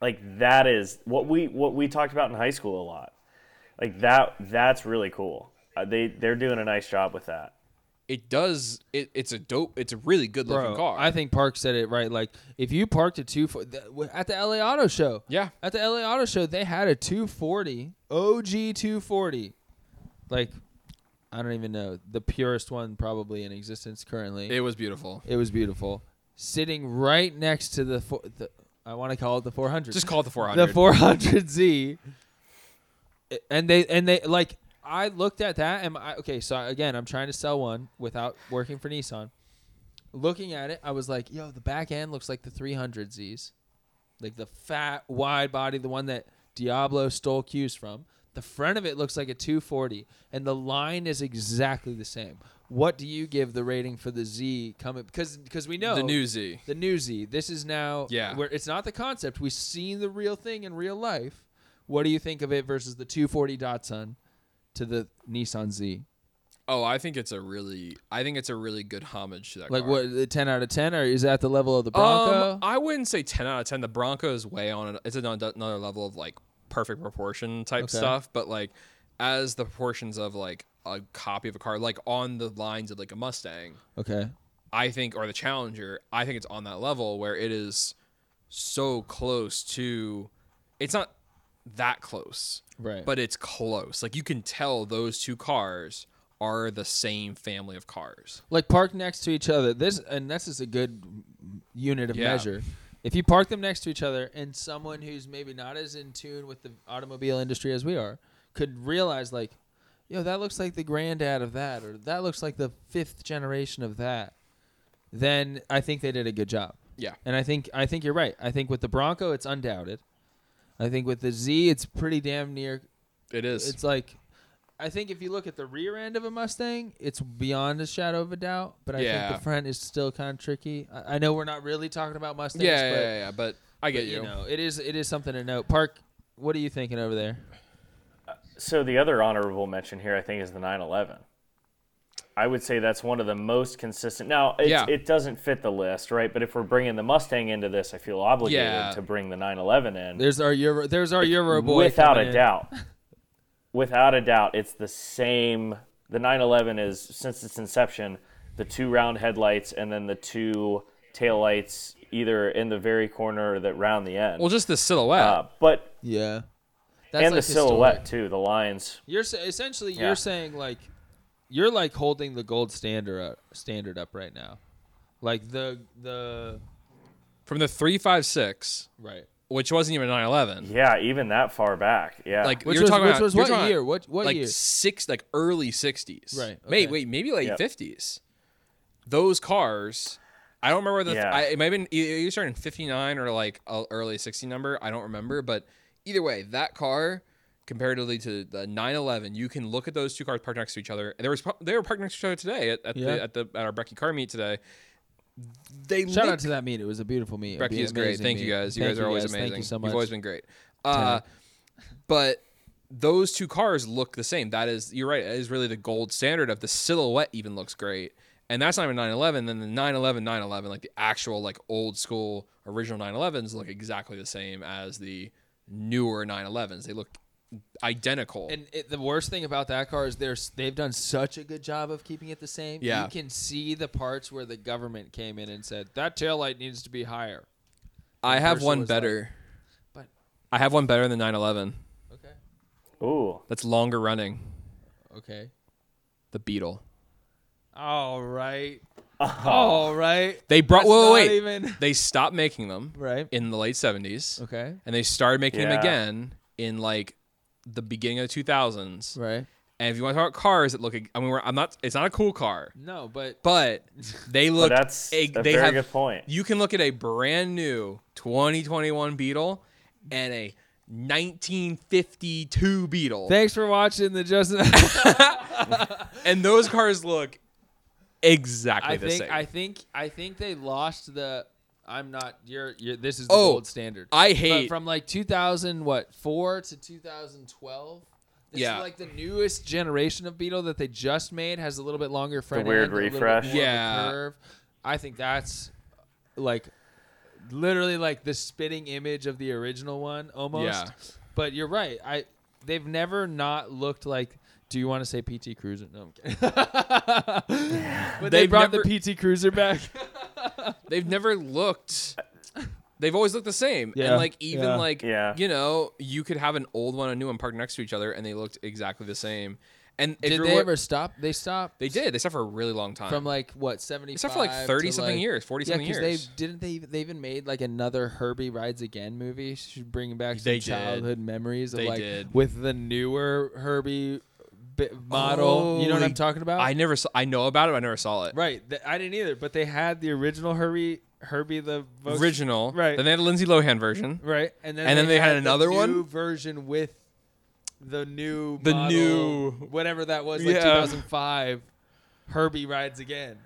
Like that is what we what we talked about in high school a lot. Like that that's really cool. Uh, they they're doing a nice job with that. It does. It, it's a dope. It's a really good looking Bro, car. I think Park said it right. Like, if you parked a two fo- th- at the LA Auto Show, yeah. at the LA Auto Show, they had a 240 OG 240. Like, I don't even know the purest one probably in existence currently. It was beautiful. It was beautiful, sitting right next to the. fo- the I want to call it the 400. Just call it the 400. the 400Z. And they and they like I looked at that and I, okay, so again, I'm trying to sell one without working for Nissan. Looking at it, I was like, "Yo, the back end looks like the 300Zs, like the fat, wide body, the one that Diablo stole cues from. The front of it looks like a 240, and the line is exactly the same. What do you give the rating for the Z coming? Because because we know the new Z. the new Z. This is now Yeah. where it's not the concept. We've seen the real thing in real life. What do you think of it versus the 240 Datsun to the Nissan Z? Oh, I think it's a really, I think it's a really good homage to that. Like car. what, the 10 out of 10, or is that the level of the Bronco? Um, I wouldn't say ten out of ten. The Bronco is way on. It's another another level of like perfect proportion type Okay. stuff. But like, as the proportions of like a copy of a car, like on the lines of like a Mustang, okay. I think, or the Challenger, I think it's on that level where it is so close to. It's not that close, Right. but it's close. Like you can tell those two cars are the same family of cars. like parked next to each other. This and this is a good unit of Yeah. measure. If you park them next to each other, and someone who's maybe not as in tune with the automobile industry as we are could realize, like, yo, that looks like the granddad of that, or that looks like the fifth generation of that, then I think they did a good job. Yeah. And I think I think you're right. I think with the Bronco, it's undoubted. I think with the Z, it's pretty damn near It is. it's like I think if you look at the rear end of a Mustang, it's beyond a shadow of a doubt. But I think the front is still kind of tricky. I, I know we're not really talking about Mustangs, yeah, yeah, but, yeah, yeah, But I get but, you. know, it is it is something to note. Park, what are you thinking over there? Uh, so the other honorable mention here, I think, is the 911. I would say that's one of the most consistent. Now, Yeah. it doesn't fit the list, right? But if we're bringing the Mustang into this, I feel obligated Yeah. to bring the 911 in. There's our Euro, there's our Euro boy. Without a in. doubt. <laughs> Without a doubt, it's the same. The 911 is, since its inception, the two round headlights and then the two taillights either in the very corner or that round the end. Well, just the silhouette. uh, but Yeah, That's and like the silhouette historic. too, the lines. You're essentially Yeah. you're saying like you're like holding the gold standard up, standard up right now, like the the From the 356, right. which wasn't even a 911. Yeah, even that far back. Yeah. Like Which you're was, talking which about, was you're what talking year? about, What what like year? six, like early 60s. Right, Wait, okay. wait, maybe late Yep. 50s. Those cars, I don't remember the. Yeah. I, it might have been either you started in 59 or like a early 60 number. I don't remember, but either way, that car comparatively to the 911, you can look at those two cars parked next to each other. There was they were parked next to each other today at, at Yeah. the at the at our Brecky car meet today. They Shout out to that meet. It was a beautiful meet. Brecky is great. Thank you guys. You guys are always amazing. Thank you so much. You've always been great. Uh, but those two cars look the same. That is, you're right. It is really the gold standard of the silhouette. Even looks great, and that's not even 911. Then the 911 911, like the actual like old school original 911s, look exactly the same as the newer 911s. They look identical. And it, the worst thing about that car is there's they've done such a good job of keeping it the same. Yeah. You can see the parts where the government came in and said that taillight needs to be higher. I have one was like- better. But I have one better than 911. okay. Ooh. That's longer running. Okay. The Beetle. All right. <laughs> All right. They brought. That's Whoa, not wait. even- <laughs> They stopped making them Right. in the late 70s. Okay. and they started making them again in like the beginning of the 2000s. Right. And if you want to talk about cars that look, I mean, we're, I'm not. It's not a cool car, No, but but <laughs> they But look. that's a- a they very have. good point. You can look at a brand new 2021 Beetle and a 1952 Beetle, thanks for watching the Justin. <laughs> <laughs> and those cars look exactly I the think same. I think I think they lost the. I'm not. You're. You're. This is the Oh, gold standard. I But hate. from like 2000 what four to 2012. This Yeah. is like the newest generation of Beetle that they just made has a little bit longer front weird end, a little bit refresh. more of a Yeah. curve. I think that's like literally like the spitting image of the original one almost. Yeah. But you're right. I they've never not looked like. Do you want to say PT Cruiser? No, I'm kidding. <laughs> but they brought never- the PT Cruiser back. <laughs> they've never looked they've always looked the same Yeah, and like even yeah. like Yeah. you know you could have an old one and a new one parked next to each other and they looked exactly the same and if Did they wa- ever stop? They stopped. they did they stopped for a really long time from like what seventy? they stopped for like 30 something years 40 Yeah, something years they didn't they they even made like another Herbie Rides Again movie, should bring back some They did. childhood memories of They like did. with the newer Herbie model. you know what I'm talking about? i never saw i know about it i never saw it right. I didn't either, but they had the original Herbie Herbie the original Right. then they had a lindsay lohan version right, and then And then they had the another one? new version with the new The model, new- whatever that was like Yeah. 2005 Herbie Rides Again.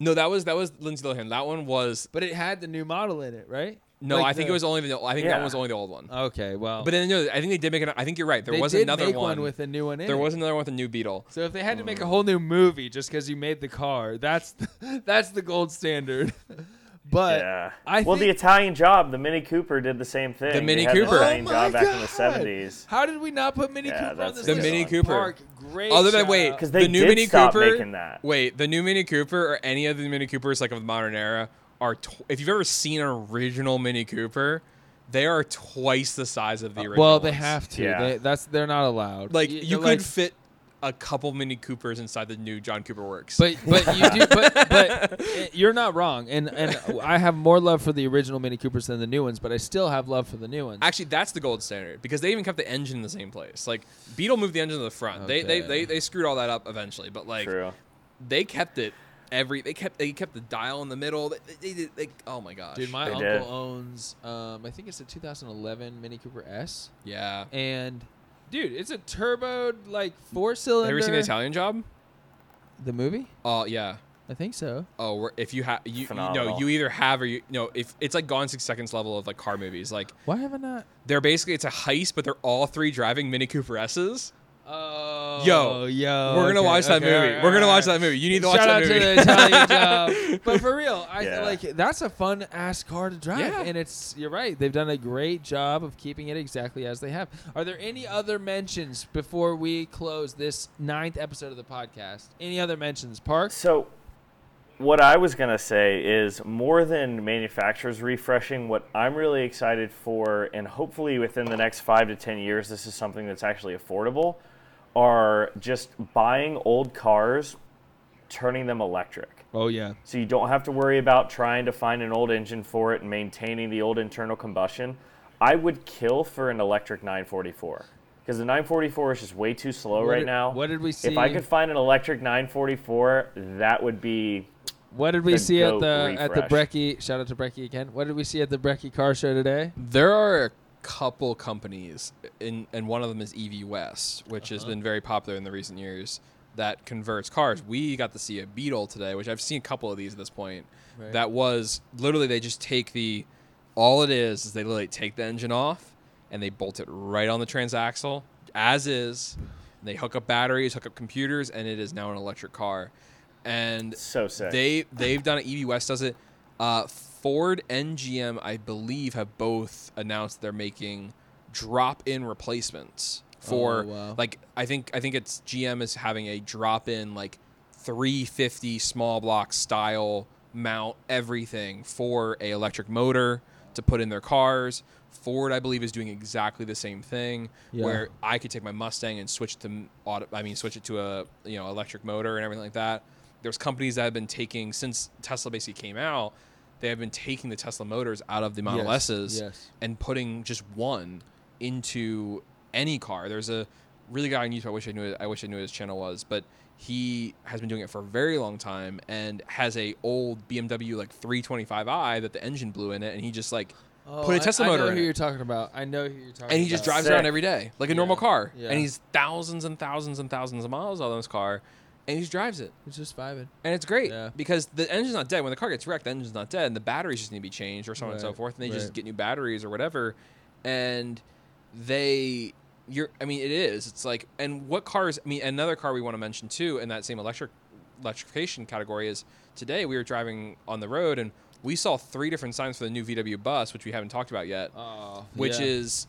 no that was that was lindsay lohan that one was But it had the new model in it, right? No, Like I think the- it was only the. I think that Yeah. one was only the old one. Okay, well, But then no, I think they did make it. I think you're right. There was another make one. with a new one in there it. was another one with a new Beetle. So if they had to make a hmm. whole new movie just because you made the car, that's the, <laughs> that's the gold standard. <laughs> but yeah. I well, the Italian Job, the Mini Cooper did the same thing. The Mini had Cooper. The Italian Oh Job my back in the seventies. How did we not put Mini Yeah, Cooper on this The list? Mini Cooper. Park, great. Other than wait, out. 'Cause they the new did Mini stop Cooper. making that. Wait, the new Mini Cooper or any of the Mini Coopers like of the modern era are. Tw- if you've ever seen an original Mini Cooper, they are twice the size of the original. well, they ones. have to. Yeah. They, that's they're not allowed. Like Y- you could like- fit a couple Mini Coopers inside the new John Cooper Works. But but you do but <laughs> but uh, you're not wrong, and and I have more love for the original Mini Coopers than the new ones, but I still have love for the new ones. Actually, that's the gold standard because they even kept the engine in the same place. Like Beetle moved the engine to the front. They, they they they screwed all that up eventually, but like True. they kept it every. They kept they kept the dial in the middle. They, they, they, they oh my gosh, Dude, my They uncle did. owns um I think it's a 2011 Mini Cooper S, yeah. and dude, it's a turboed like four cylinder. Have you seen the Italian Job? The movie? Oh yeah. I think so. Oh, we're- if you have you, you know you either have or you no if it's like Gone Six Seconds level of like car movies. Like Why haven't I not? they're basically it's a heist, but they're all three driving Mini Cooper S's. Oh, Yo, yo, We're gonna okay, watch that okay, movie. alright, We're gonna watch that movie. You need to watch Shout that out movie. to the Italian <laughs> job. But for real, I Yeah. like that's a fun ass car to drive, Yeah. and it's you're right. They've done a great job of keeping it exactly as they have. Are there any other mentions before we close this ninth episode of the podcast? Any other mentions, Park? So, what I was going to say is more than manufacturers refreshing, what I'm really excited for, and hopefully within the next five to 10 years, this is something that's actually affordable, are just buying old cars, turning them electric. Oh yeah, So you don't have to worry about trying to find an old engine for it and maintaining the old internal combustion. I would kill for an electric 944 because the 944 is just way too slow What right did- now. what did we see? If I could find an electric 944, that would be What did we see at goat the at the refresh. Brecky? Shout out to Brecky again. What did we see at the Brecky car show today? There are a couple companies, in, and one of them is EV West, which has Uh-huh. been very popular in the recent years, that converts cars. We got to see a Beetle today, which I've seen a couple of these at this point. Right. That was literally they just take the, all it is is they literally take the engine off and they bolt it right on the transaxle as is. They hook up batteries, hook up computers, and it is now an electric car. And so sick. they they've done it. EV West does it. Uh, Ford and GM, I believe, have both announced they're making drop-in replacements for Oh, wow. like I think I think it's GM is having a drop-in like 350 small block style mount everything for a electric motor to put in their cars. Ford, I believe, is doing exactly the same thing, Yeah. where I could take my Mustang and switch to auto. I mean, switch it to a you know electric motor and everything like that. There's companies that have been taking since Tesla basically came out. They have been taking the Tesla motors out of the Model Yes, S's yes. and putting just one into any car. There's a really guy on YouTube. I wish I knew. I wish I knew what his channel was, but he has been doing it for a very long time and has a old BMW like 325i that the engine blew in it, and he just like oh, put a Tesla I, motor I know in who it you're talking about. I know who you're talking. About. And he just about. drives Sick. around every day like a normal car yeah. and he's thousands and thousands and thousands of miles on this car and he just drives it It's just vibing. and it's great Yeah. because the engine's not dead when the car gets wrecked the engine's not dead and the batteries just need to be changed or so on and so forth and they just get new batteries or whatever and they you're i mean it is it's like and what cars i mean another car we want to mention too in that same electric electrification category is today we were driving on the road and we saw three different signs for the new vw bus which we haven't talked about yet Oh, which yeah. is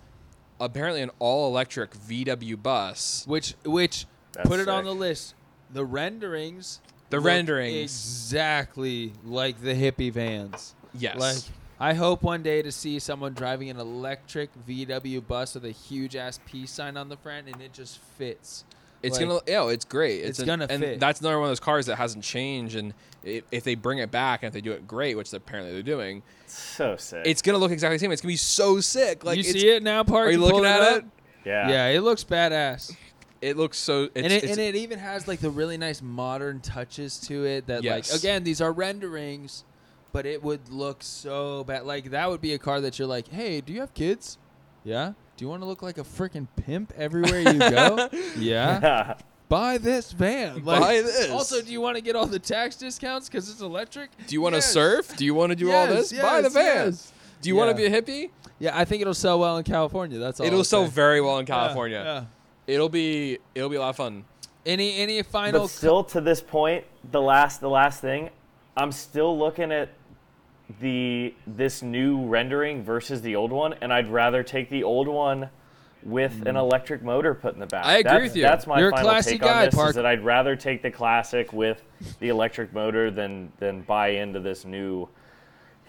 apparently an all electric VW bus. which which That's put it on the list. The renderings. The look renderings. exactly like the hippie vans. Yes. Like I hope one day to see someone driving an electric VW bus with a huge ass peace sign on the front, and it just fits. it's like- gonna yeah, it's great. It's an- gonna and fit. That's another one of those cars that hasn't changed and if, if they bring it back and if they do it great, which apparently they're doing, so sick. it's gonna look exactly the same. It's gonna be so sick. Like you see it now, Park? Are you looking at up? it? yeah. Yeah, it looks badass. It looks so it's, and it it's and it even has like the really nice modern touches to it that Yes. like again these are renderings but it would look so bad like that would be a car that you're like hey do you have kids yeah do you want to look like a freaking pimp everywhere you go <laughs> yeah buy this van like, Buy this. also do you want to get all the tax discounts because it's electric do you want to Yes. surf? Do you want to do all Yes, this? Buy the yes, van. yes. Do you want to be a hippie? Yeah, I think it'll sell well in California. That's all. It'll I'll sell say. very well in Yeah, California. yeah. It'll be it'll be a lot of fun. Any any final? But still, to this point, the last the last thing, I'm still looking at the this new rendering versus the old one, and I'd rather take the old one with an hmm. electric motor put in the back. I agree that's, with you. That's my You're a final classy take guy, on this. Park. Is that I'd rather take the classic with the electric motor than than buy into this new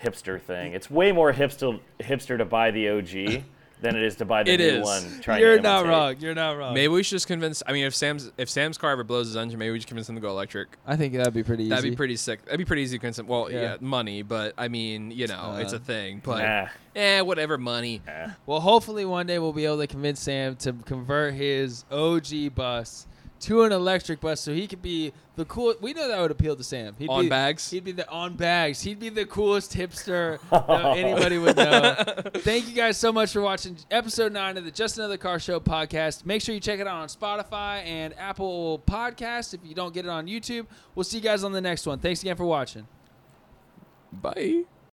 hipster thing. It's way more hipster hipster to buy the OG than it is to buy the It new is. one. Trying You're to not imitate. wrong. You're not wrong. Maybe we should just convince. I mean, if Sam's if Sam's car ever blows his engine, maybe we just convince him to go electric. I think that'd be pretty easy. That'd be pretty sick. That'd be pretty easy to convince him. Well, Yeah. yeah, money, but I mean, you know, it's a thing. But Nah. eh, whatever, money. Nah. Well, hopefully one day we'll be able to convince Sam to convert his OG bus to an electric bus so he could be the cool. We know that would appeal to Sam. He'd On be, bags? He'd be the on bags. He'd be the coolest hipster <laughs> that anybody would know. <laughs> Thank you guys so much for watching episode nine of the Just Another Car Show podcast. Make sure you check it out on Spotify and Apple Podcasts if you don't get it on YouTube. We'll see you guys on the next one. Thanks again for watching. Bye.